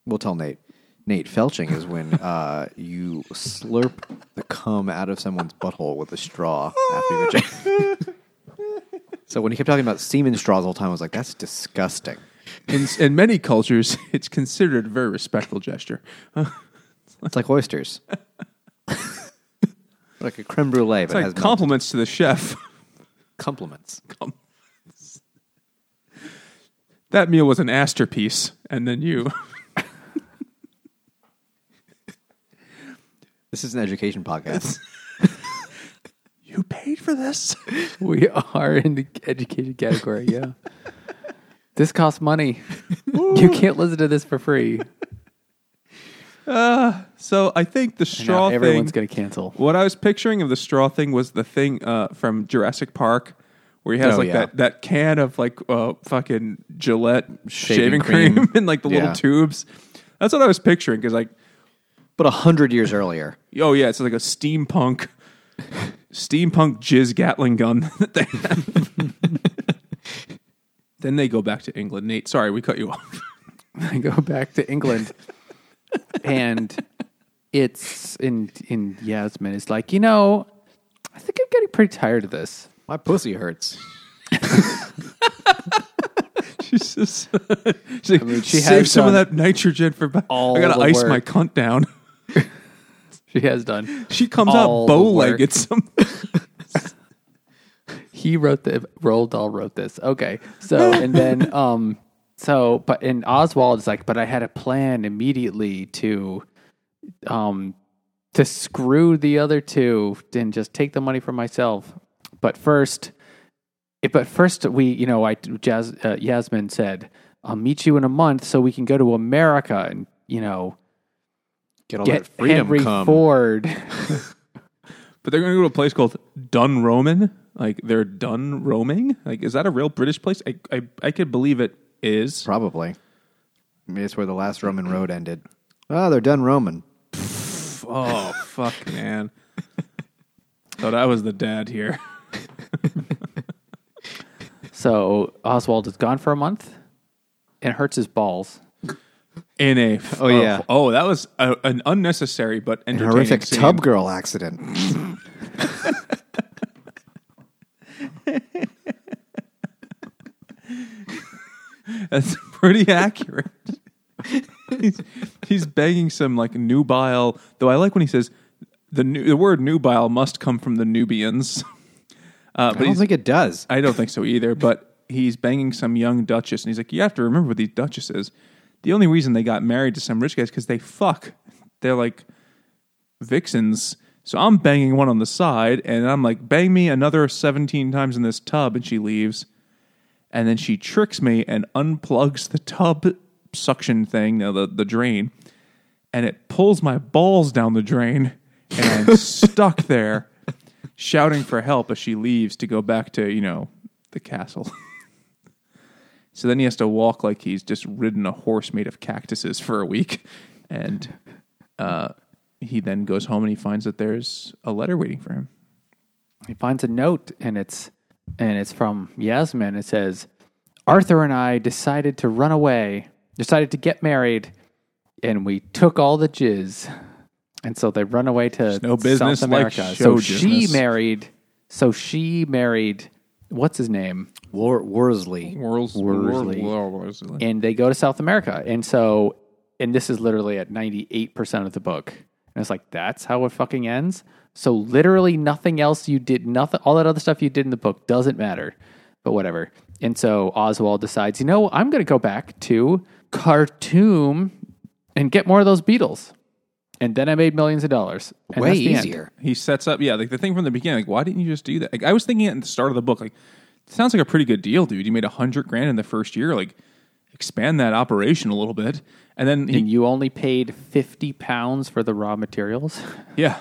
We'll tell Nate. Nate, felching is when uh, you slurp the cum out of someone's butthole with a straw after you eject. so when he kept talking about semen straws all the time, I was like, that's disgusting. In, in many cultures, [laughs] it's considered a very respectful gesture. It's like oysters. [laughs] like a creme brulee, but It's it like compliments to the chef. Compliments. [laughs] compliments. That meal was an masterpiece, and then you. This is an education podcast. You paid for this? we are in the educated category, yeah. This costs money. [laughs] you can't listen to this for free. [laughs] So I think the And now straw thing. everyone's going to cancel. What I was picturing of the straw thing was the thing uh, from Jurassic Park, where he has Oh, like yeah. that, that can of like uh, fucking Gillette shaving, Shaving cream, cream. [laughs] in like the little tubes. That's what I was picturing because like, but a hundred years earlier. oh yeah, it's like a steampunk, steampunk jizz Gatling gun that they have. Then they go back to England. Nate, sorry, we cut you off. [laughs] I go back to England, and it's in in Yasmin. It's like you know, I think I'm getting pretty tired of this. My pussy hurts. [laughs] She's just, she's like, mean, she save has some of that nitrogen for. ba- all I gotta the ice my cunt down. [laughs] She has done. She comes All out the bow work. legged. Some He wrote the Roald Dahl wrote this. Okay, so and then [laughs] um, so but and Oswald is like, but I had a plan immediately to um to screw the other two and just take the money for myself. But first, it, but first we, you know, I Jas, uh, Yasmin said, "I'll meet you in a month so we can go to America and you know Get all get that freedom Henry cum. Ford." [laughs] but they're going to go to a place called Dun Roman. Like they're done roaming. Like is that a real British place? I I, I could believe it is. Probably. I mean, it's where the last Roman road ended. Oh, they're done Roman. Oh fuck, man. Thought I was the dad here. [laughs] So Oswald is gone for a month and hurts his balls. In a Oh, yeah. oh, that was a, an unnecessary but An entertaining horrific scene. tub girl accident. That's pretty accurate. he's, he's banging some like nubile. Though I like when he says the nu- the word nubile must come from the Nubians. Uh, I but don't he's, think it does. I don't think so either. But he's banging some young duchess, and he's like, you have to remember what these duchesses. The only reason they got married to some rich guys because they fuck. They're like vixens. So I'm banging one on the side, and I'm like, bang me another 17 times in this tub, and she leaves. And then she tricks me and unplugs the tub suction thing, you know, the, the drain, and it pulls my balls down the drain, and I'm [laughs] stuck there shouting for help as she leaves to go back to, you know, the castle. [laughs] so then he has to walk like he's just ridden a horse made of cactuses for a week. And uh, he then goes home and he finds that there's a letter waiting for him. He finds a note and it's and it's from Yasmin. It says, Arthur and I decided to run away, decided to get married, and we took all the jizz. And so they run away to no business South like America. show so she married so she married what's his name? Wor- Woresley. Worlds, Woresley. Oh, Woresley. and they go to South America. And so, and this is literally at 98% of the book. And it's like, that's how it fucking ends. So, literally, nothing else you did, nothing, all that other stuff you did in the book doesn't matter, but whatever. And so, Oswald decides, you know, I'm going to go back to Khartoum and get more of those beetles. And then I made millions of dollars. And Way that's the end. easier. he sets up, yeah, like the thing from the beginning. Like, why didn't you just do that? Like, I was thinking at the start of the book, like, sounds like a pretty good deal, dude. You made a hundred grand in the first year. Like, expand that operation a little bit, and then he, And you only paid 50 pounds for the raw materials. yeah,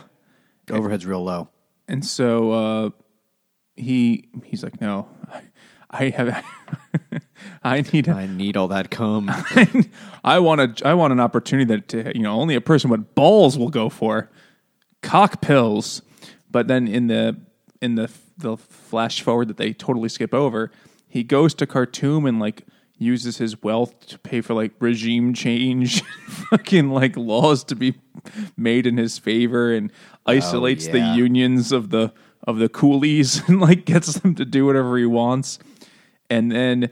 Overhead's real low. and so uh, he he's like, no, I have, [laughs] I need, I need all that cum. [laughs] I want a, I want an opportunity that uh, you know only a person with balls will go for, cock pills. But then in the in the the flash forward that they totally skip over, he goes to Khartoum and like uses his wealth to pay for like regime change, [laughs] fucking like laws to be made in his favor, and Oh, isolates the yeah. unions of the of the coolies [laughs] and like gets them to do whatever he wants, and then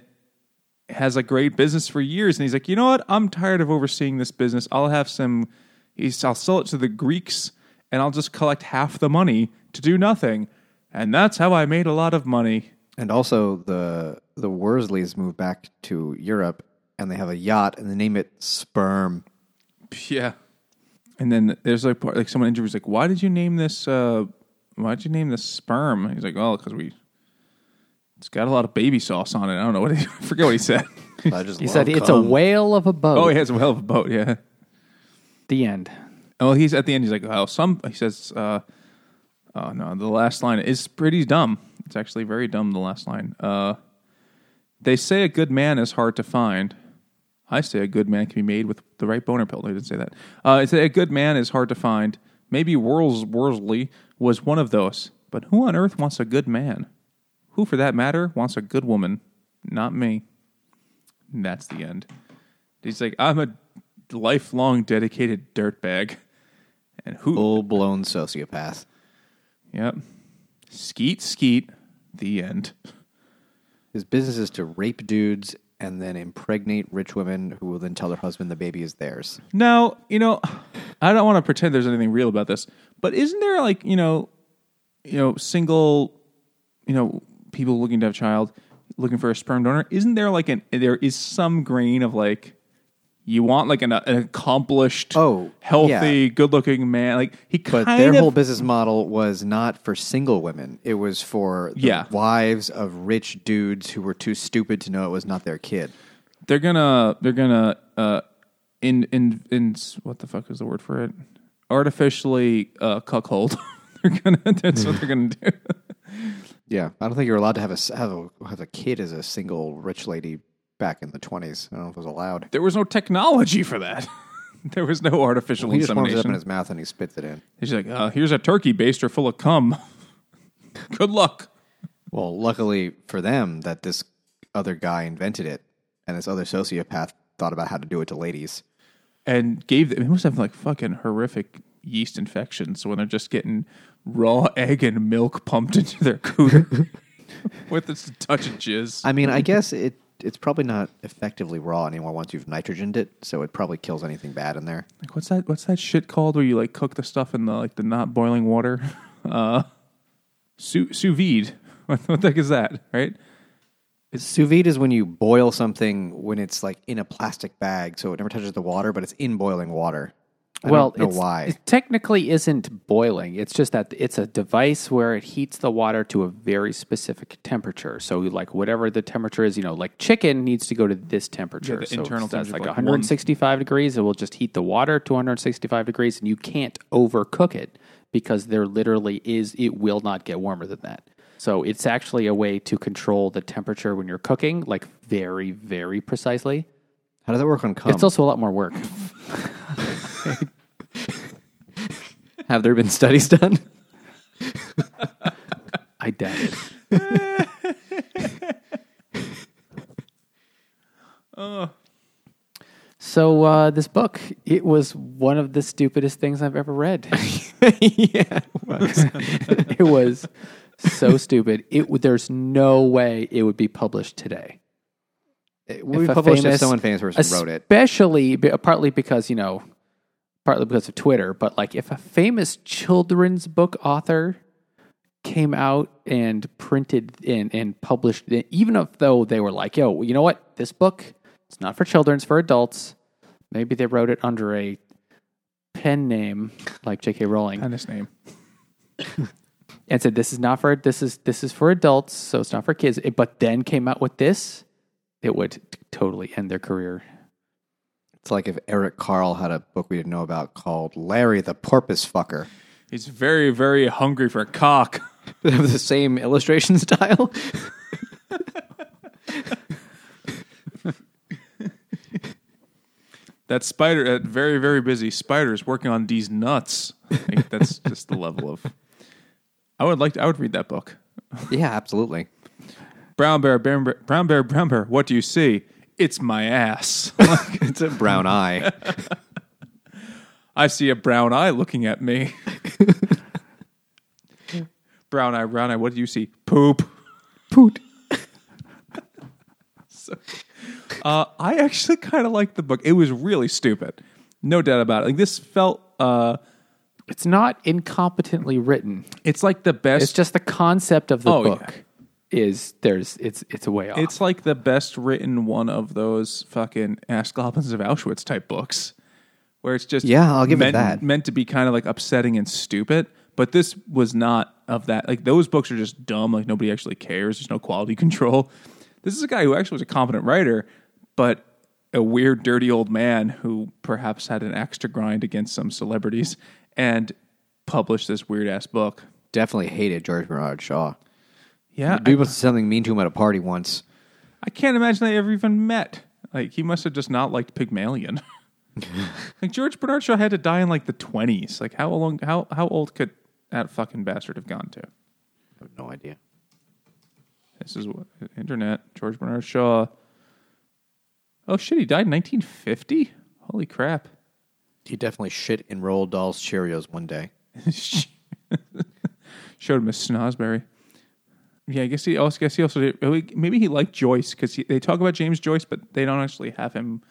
has a great business for years, and he's like, you know what? I'm tired of overseeing this business. I'll have some. He's, I'll sell it to the Greeks, and I'll just collect half the money to do nothing, and that's how I made a lot of money. and also, the the Woresleys move back to Europe, and they have a yacht, and they name it Sperm. Yeah. And then there's like part- like someone interviews like, why did you name this? Uh, why did you name this sperm? He's like, oh, because we. It's got a lot of baby sauce on it. I don't know what he, [laughs] I forget what he said. [laughs] I just He love said it's a cum. whale of a boat. oh, he has a whale of a boat. Yeah. The end. Oh, he's at the end. He's like, "Oh, some." He says, uh, "Oh no, the last line is pretty dumb. It's actually very dumb. The last line. Uh, they say a good man is hard to find. I say a good man can be made with the right boner pill. I didn't say that. Uh, it's a good man is hard to find. Maybe Worls Woresley was one of those. But who on earth wants a good man? Who, for that matter, wants a good woman? Not me. And that's the end. He's like, I'm a lifelong dedicated dirtbag. And who? Full blown sociopath. Yep. Skeet, skeet. The end. His business is to rape dudes and then impregnate rich women who will then tell their husband the baby is theirs. Now, you know, I don't want to pretend there's anything real about this, but isn't there like, you know, you know, single, you know, people looking to have a child, looking for a sperm donor? Isn't there like an there is some grain of like you want like an, an accomplished, Oh, healthy, yeah. good-looking man? Like he But their of whole business model was not for single women. It was for the Yeah. wives of rich dudes who were too stupid to know it was not their kid. they're gonna they're gonna uh in in in what the fuck is the word for it artificially uh cuckold [laughs] they're gonna that's what they're gonna do [laughs] Yeah, I don't think you're allowed to have a s- have a have a kid as a single rich lady back in the 20s. I don't know if it was allowed. there was no technology for that [laughs] there was no artificial He just warms it up insemination. in his mouth and he spits it in. He's like, uh, here's a turkey baster full of cum. [laughs] Good luck. Well, luckily for them that this other guy invented it, and this other sociopath thought about how to do it to ladies. And gave them, they must have like fucking horrific yeast infections when they're just getting raw [laughs] egg and milk pumped into their cooter with just a touch of jizz. I mean, I guess it it's probably not effectively raw anymore once you've nitrogened it, so it probably kills anything bad in there. Like what's that? What's that shit called where you like cook the stuff in the like the not boiling water? [laughs] Uh, sous sous vide. [laughs] What, what the heck is that? Right? Sous vide is when you boil something when it's like in a plastic bag, so it never touches the water, but it's in boiling water. I well, don't know it's- why. It technically isn't boiling. It's just that it's a device where it heats the water to a very specific temperature. So, like whatever the temperature is, you know, like chicken needs to go to this temperature. Yeah, the so internal that's temperature like of, like, 165 degrees. It will just heat the water to 165 degrees, and you can't overcook it because there literally is. It will not get warmer than that. So it's actually a way to control the temperature when you're cooking, like very, very precisely. How does that work on cum? It's also a lot more work. [laughs] [laughs] Have there been studies done? I doubt it. oh. [laughs] So uh, this book, it was one of the stupidest things I've ever read. [laughs] yeah. it was so stupid. It there's no way it would be published today. It would be published if someone famous person wrote it. Especially partly because you know, partly because of Twitter, but like if a famous children's book author came out and printed and, and published even if though they were like, yo, you know what, this book it's not for children, it's for adults. Maybe they wrote it under a pen name like J.K. Rowling And this name. [laughs] and said this is not for this is this is for adults, so it's not for kids. It- but then came out with this, it would t- totally end their career. It's like if Eric Carle had a book we didn't know about called Larry the Porpoise Fucker. He's very, very hungry for cock. [laughs] They have the same illustration [laughs] style. That spider, that very, very busy spider is working on these nuts. Like, that's [laughs] just the level of. I would like to, I would read that book. yeah, absolutely. Brown bear, brown bear, brown bear, brown bear. What do you see? It's my ass. [laughs] It's a brown eye. [laughs] I see a brown eye looking at me. [laughs] brown eye, brown eye. What do you see? Poop. Poot. So, uh, I actually kind of liked the book. It was really stupid, no doubt about it. Like this felt. Uh, It's not incompetently written. it's like the best. It's just the concept of the Oh, book is there's it's it's a way off. It's like the best written one of those fucking Ass Goblins of Auschwitz type books, where it's just Yeah, I'll give it that. meant to be kind of like upsetting and stupid. But this was not of that. Like those books are just dumb. Like nobody actually cares. There's no quality [laughs] control. This is a guy who actually was a competent writer, but a weird, dirty old man who perhaps had an axe to grind against some celebrities and published this weird ass book. Definitely hated George Bernard Shaw. Yeah, Dude must have said something mean to him at a party once. I can't imagine they ever even met. Like he must have just not liked Pygmalion. [laughs] like George Bernard Shaw had to die in like the twenties. Like how long? How how old could that fucking bastard have gone to? I have no idea. This is what internet. George Bernard Shaw. Oh shit! He died in 1950. Holy crap! He definitely shit in Roald Dahl's Cheerios one day. [laughs] Showed him a Snosberry. Yeah, I guess he also guess he also did, oh, maybe he liked Joyce because they talk about James Joyce, but they don't actually have him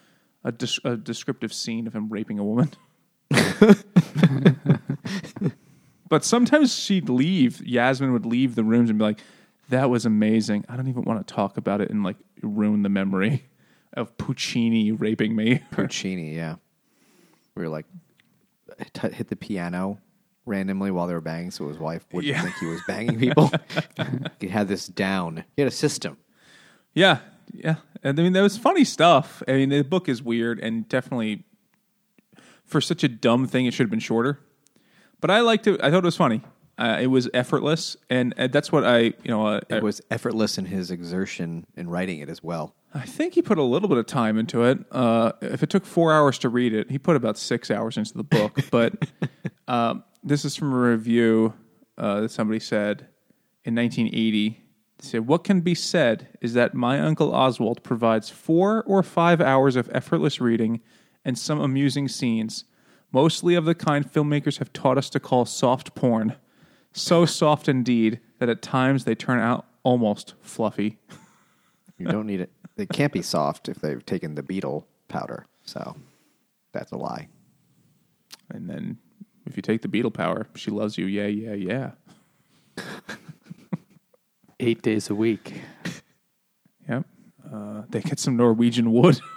a, a descriptive scene of him raping a woman. [laughs] but sometimes she'd leave. Yasmin would leave the rooms and be like, "That was amazing. I don't even want to talk about it and like ruin the memory of Puccini raping me." [laughs] Puccini, yeah. We were like, hit the piano randomly while they were banging, so his wife wouldn't Yeah. think he was banging people. [laughs] [laughs] he had this down. He had a system. Yeah, yeah. And I mean, there was funny stuff. I mean, the book is weird and definitely for such a dumb thing, it should have been shorter. But I liked it. I thought it was funny. Uh, it was effortless, and, and that's what I, you know, uh, It was effortless in his exertion in writing it as well. I think he put a little bit of time into it. Uh, if it took four hours to read it, he put about six hours into the book. But [laughs] um, this is from a review uh, that somebody said in 1980. They said, What can be said is that my Uncle Oswald provides four or five hours of effortless reading and some amusing scenes, mostly of the kind filmmakers have taught us to call soft porn. So soft indeed that at times they turn out almost fluffy. You don't need it. They can't be soft if they've taken the beetle powder. So that's a lie. And then if you take the beetle power, she loves you. Yeah, yeah, yeah. Eight days a week. Yep. Uh, they get some Norwegian wood. [laughs]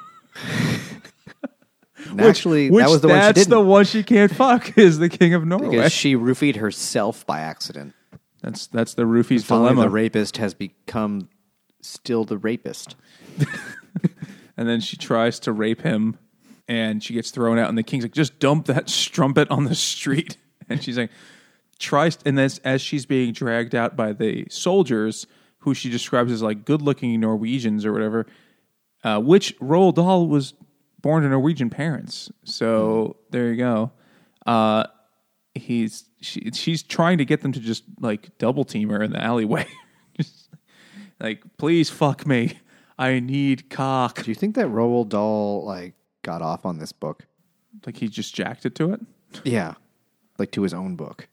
And actually, which that was the one she that's didn't. the one she can't fuck [laughs] is the king of Norway. because she roofied herself by accident. That's that's the roofie's Finally, dilemma. the rapist has become still the rapist. [laughs] and then she tries to rape him, and she gets thrown out. And the king's like, "Just dump that [laughs] strumpet on the street." [laughs] And she's like, tries. And then as she's being dragged out by the soldiers, who she describes as like good-looking Norwegians or whatever, uh, which Roald Dahl was born to Norwegian parents. So there you go. Uh, he's she, she's trying to get them to just like double team her in the alleyway. [laughs] just like, please fuck me. I need cock. Do you think that Roald Dahl like got off on this book? Like he just jacked it to it. Yeah, like to his own book.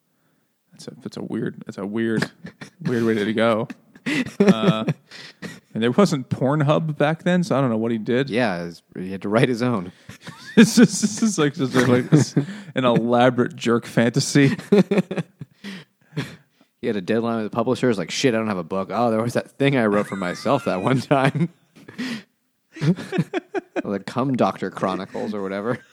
That's a that's a weird that's a weird weird way to go. [laughs] Uh, and there wasn't Pornhub back then, so I don't know what he did. Yeah, he had to write his own. [laughs] It's just, this is like just like this, an elaborate jerk fantasy. [laughs] He had a deadline with the publishers. Like, shit, I don't have a book. Oh, there was that thing I wrote for myself that one time. The Come Doctor Chronicles or whatever. [laughs]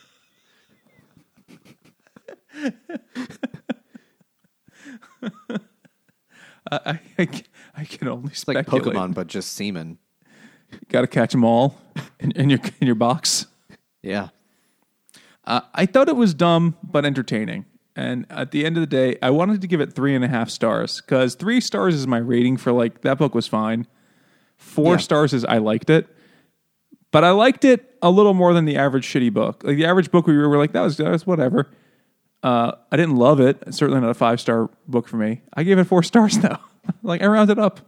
I, I, I can only It's like speculate. Pokemon, but just semen. Got to catch them all in, in your in your box. Yeah. Uh, I thought it was dumb but entertaining. And at the end of the day, I wanted to give it three and a half stars because three stars is my rating for like that book was fine. Four Yeah. stars is I liked it, but I liked it a little more than the average shitty book. Like the average book we were, were like that was that was whatever. Uh, I didn't love it. It's certainly not a five star book for me. I gave it four [laughs] stars though. [laughs] like I rounded up.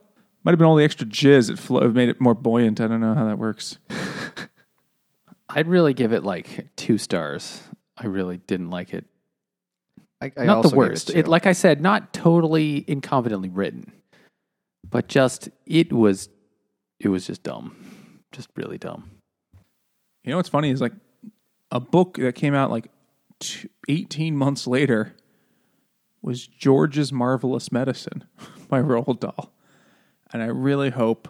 Might have been all the extra jizz. It flo- made it more buoyant. I don't know how that works. [laughs] I'd really give it like two stars. I really didn't like it. I, I not also the worst. It, It, like I said, not totally incompetently written, but just it was, it was just dumb, just really dumb. You know what's funny is like a book that came out like t- 18 months later was George's Marvelous Medicine [laughs] by Roald Dahl. And I really hope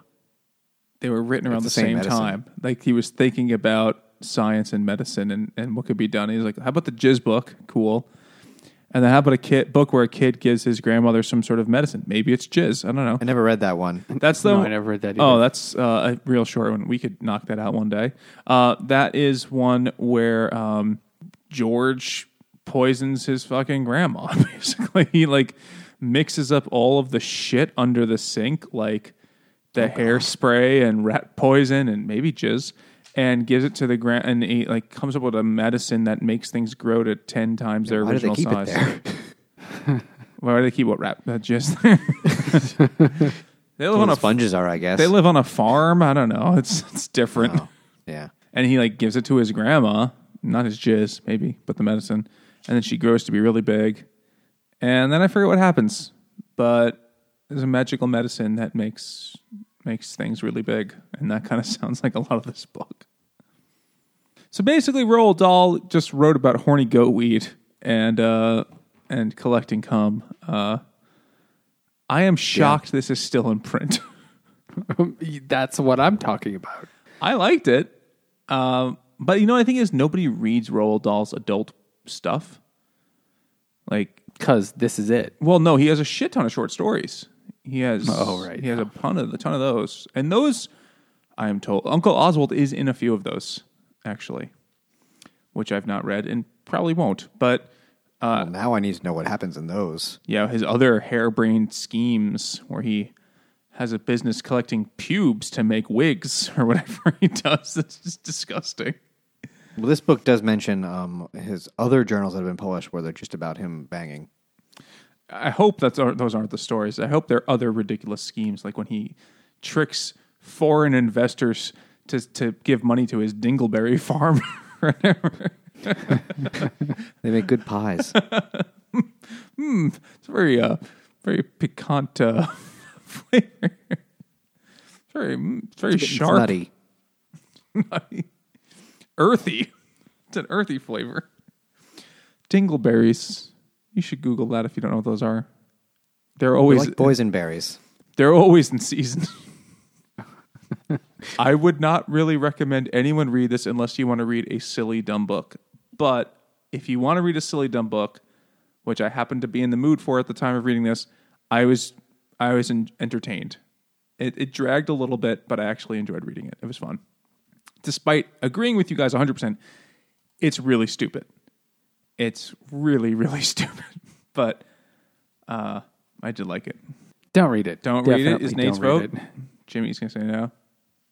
they were written around the, the same same, time. Like he was thinking about science and medicine and, and what could be done. He's like, how about the Jizz book? Cool. And then how about a kid book where a kid gives his grandmother some sort of medicine? Maybe it's jizz. I don't know. I never read that one. [laughs] That's the No, I never read that Oh, that's uh, a real short one. We could knock that out one day. Uh, that is one where um, George poisons his fucking grandma. [laughs] Basically, he like mixes up all of the shit under the sink, like the hairspray and rat poison and maybe jizz, and gives it to the grand and he like comes up with a medicine that makes things grow to ten times their Why do they original keep size. it there? [laughs] Why do they keep what rat? That jizz. they live Well, on a sponges are, I guess. they live on a farm. I don't know. [laughs] It's it's different. Oh, yeah. And he like gives it to his grandma, not his jizz, maybe, but the medicine. And then she grows to be really big. And then I forget what happens. But there's a magical medicine that makes makes things really big. And that kind of [laughs] sounds like a lot of this book. So basically Roald Dahl just wrote about horny goat weed and uh and collecting cum. Uh I am shocked this is still in print. [laughs] [laughs] That's what I'm talking about. I liked it. Um, but you know, I think is nobody reads Roald Dahl's adult stuff. Like, Because this is it. well, no, he has a shit ton of short stories. He has, [laughs] Oh, right. He has a ton of a ton of those, and those I am told Uncle Oswald is in a few of those actually, which I've not read and probably won't. But well, now I need to know what happens in those. Yeah, his other harebrained schemes where he has a business collecting pubes to make wigs [laughs] or whatever he does. That's just disgusting. Well, this book does mention um, his other journals that have been published where they're just about him banging. I hope that's those aren't the stories. I hope there are other ridiculous schemes, like when he tricks foreign investors to to give money to his Dingleberry [laughs] farm. [laughs] They make good pies. [laughs] it's very uh very piquant uh, flavor. It's very mm, it's very It's sharp, nutty. earthy. It's an earthy flavor. Dingleberries. You should Google that if you don't know what those are. They're always like boysenberries. They're always in season. I would not really recommend anyone read this unless you want to read a silly, dumb book. But if you want to read a silly, dumb book, which I happened to be in the mood for at the time of reading this, I was I was en- entertained. It, it dragged a little bit, but I actually enjoyed reading it. It was fun. Despite agreeing with you guys 100%, it's really stupid. It's really, really [laughs] stupid. But uh, I did like it. Don't read it. Don't read it. Definitely Is Nate's don't vote? read it. Jimmy's gonna say no.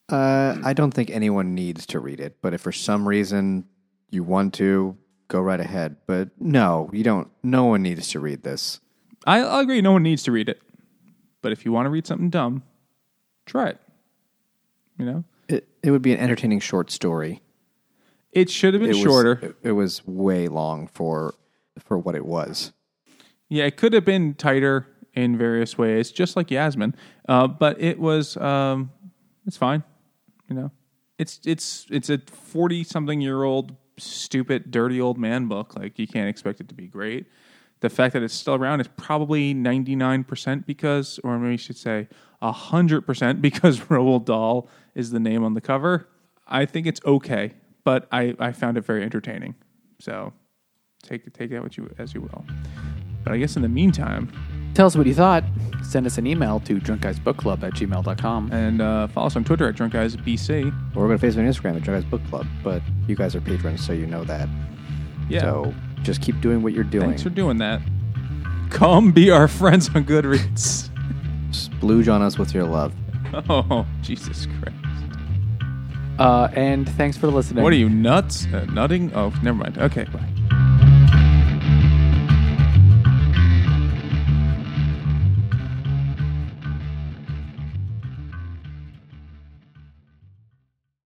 Uh, I don't think anyone needs to read it, but if for some reason you want to, go right ahead. But no, you don't. No one needs to read this. I, I'll agree. No one needs to read it, but if you want to read something dumb, try it. You know, It it would be an entertaining short story. It should have been It shorter. it, it was way long for for what it was. yeah, it could have been tighter in various ways, just like Yasmin. Uh, but it was. Um, it's fine. You know, it's it's it's a forty something year old stupid dirty old man book. Like you can't expect it to be great. The fact that it's still around is probably ninety nine percent because, or maybe you should say hundred percent because [laughs] Roald Dahl is the name on the cover. I think it's okay, but I, I found it very entertaining. So take take that what you as you will. But I guess in the meantime, Tell us what you thought. Send us an email to drunkguysbookclub at gmail.com. and uh, follow us on Twitter at DrunkGuysBC. Or we're going to Facebook and Instagram at Drunk Guys Book Club. But you guys are patrons, so you know that. Yeah. So just keep doing what you're doing. Thanks for doing that. Come be our friends on Goodreads. Splooge on us with your love. [laughs] Oh, Jesus Christ. Uh, and thanks for listening. What are you, nuts? Uh, nutting? Oh, never mind. Okay, bye.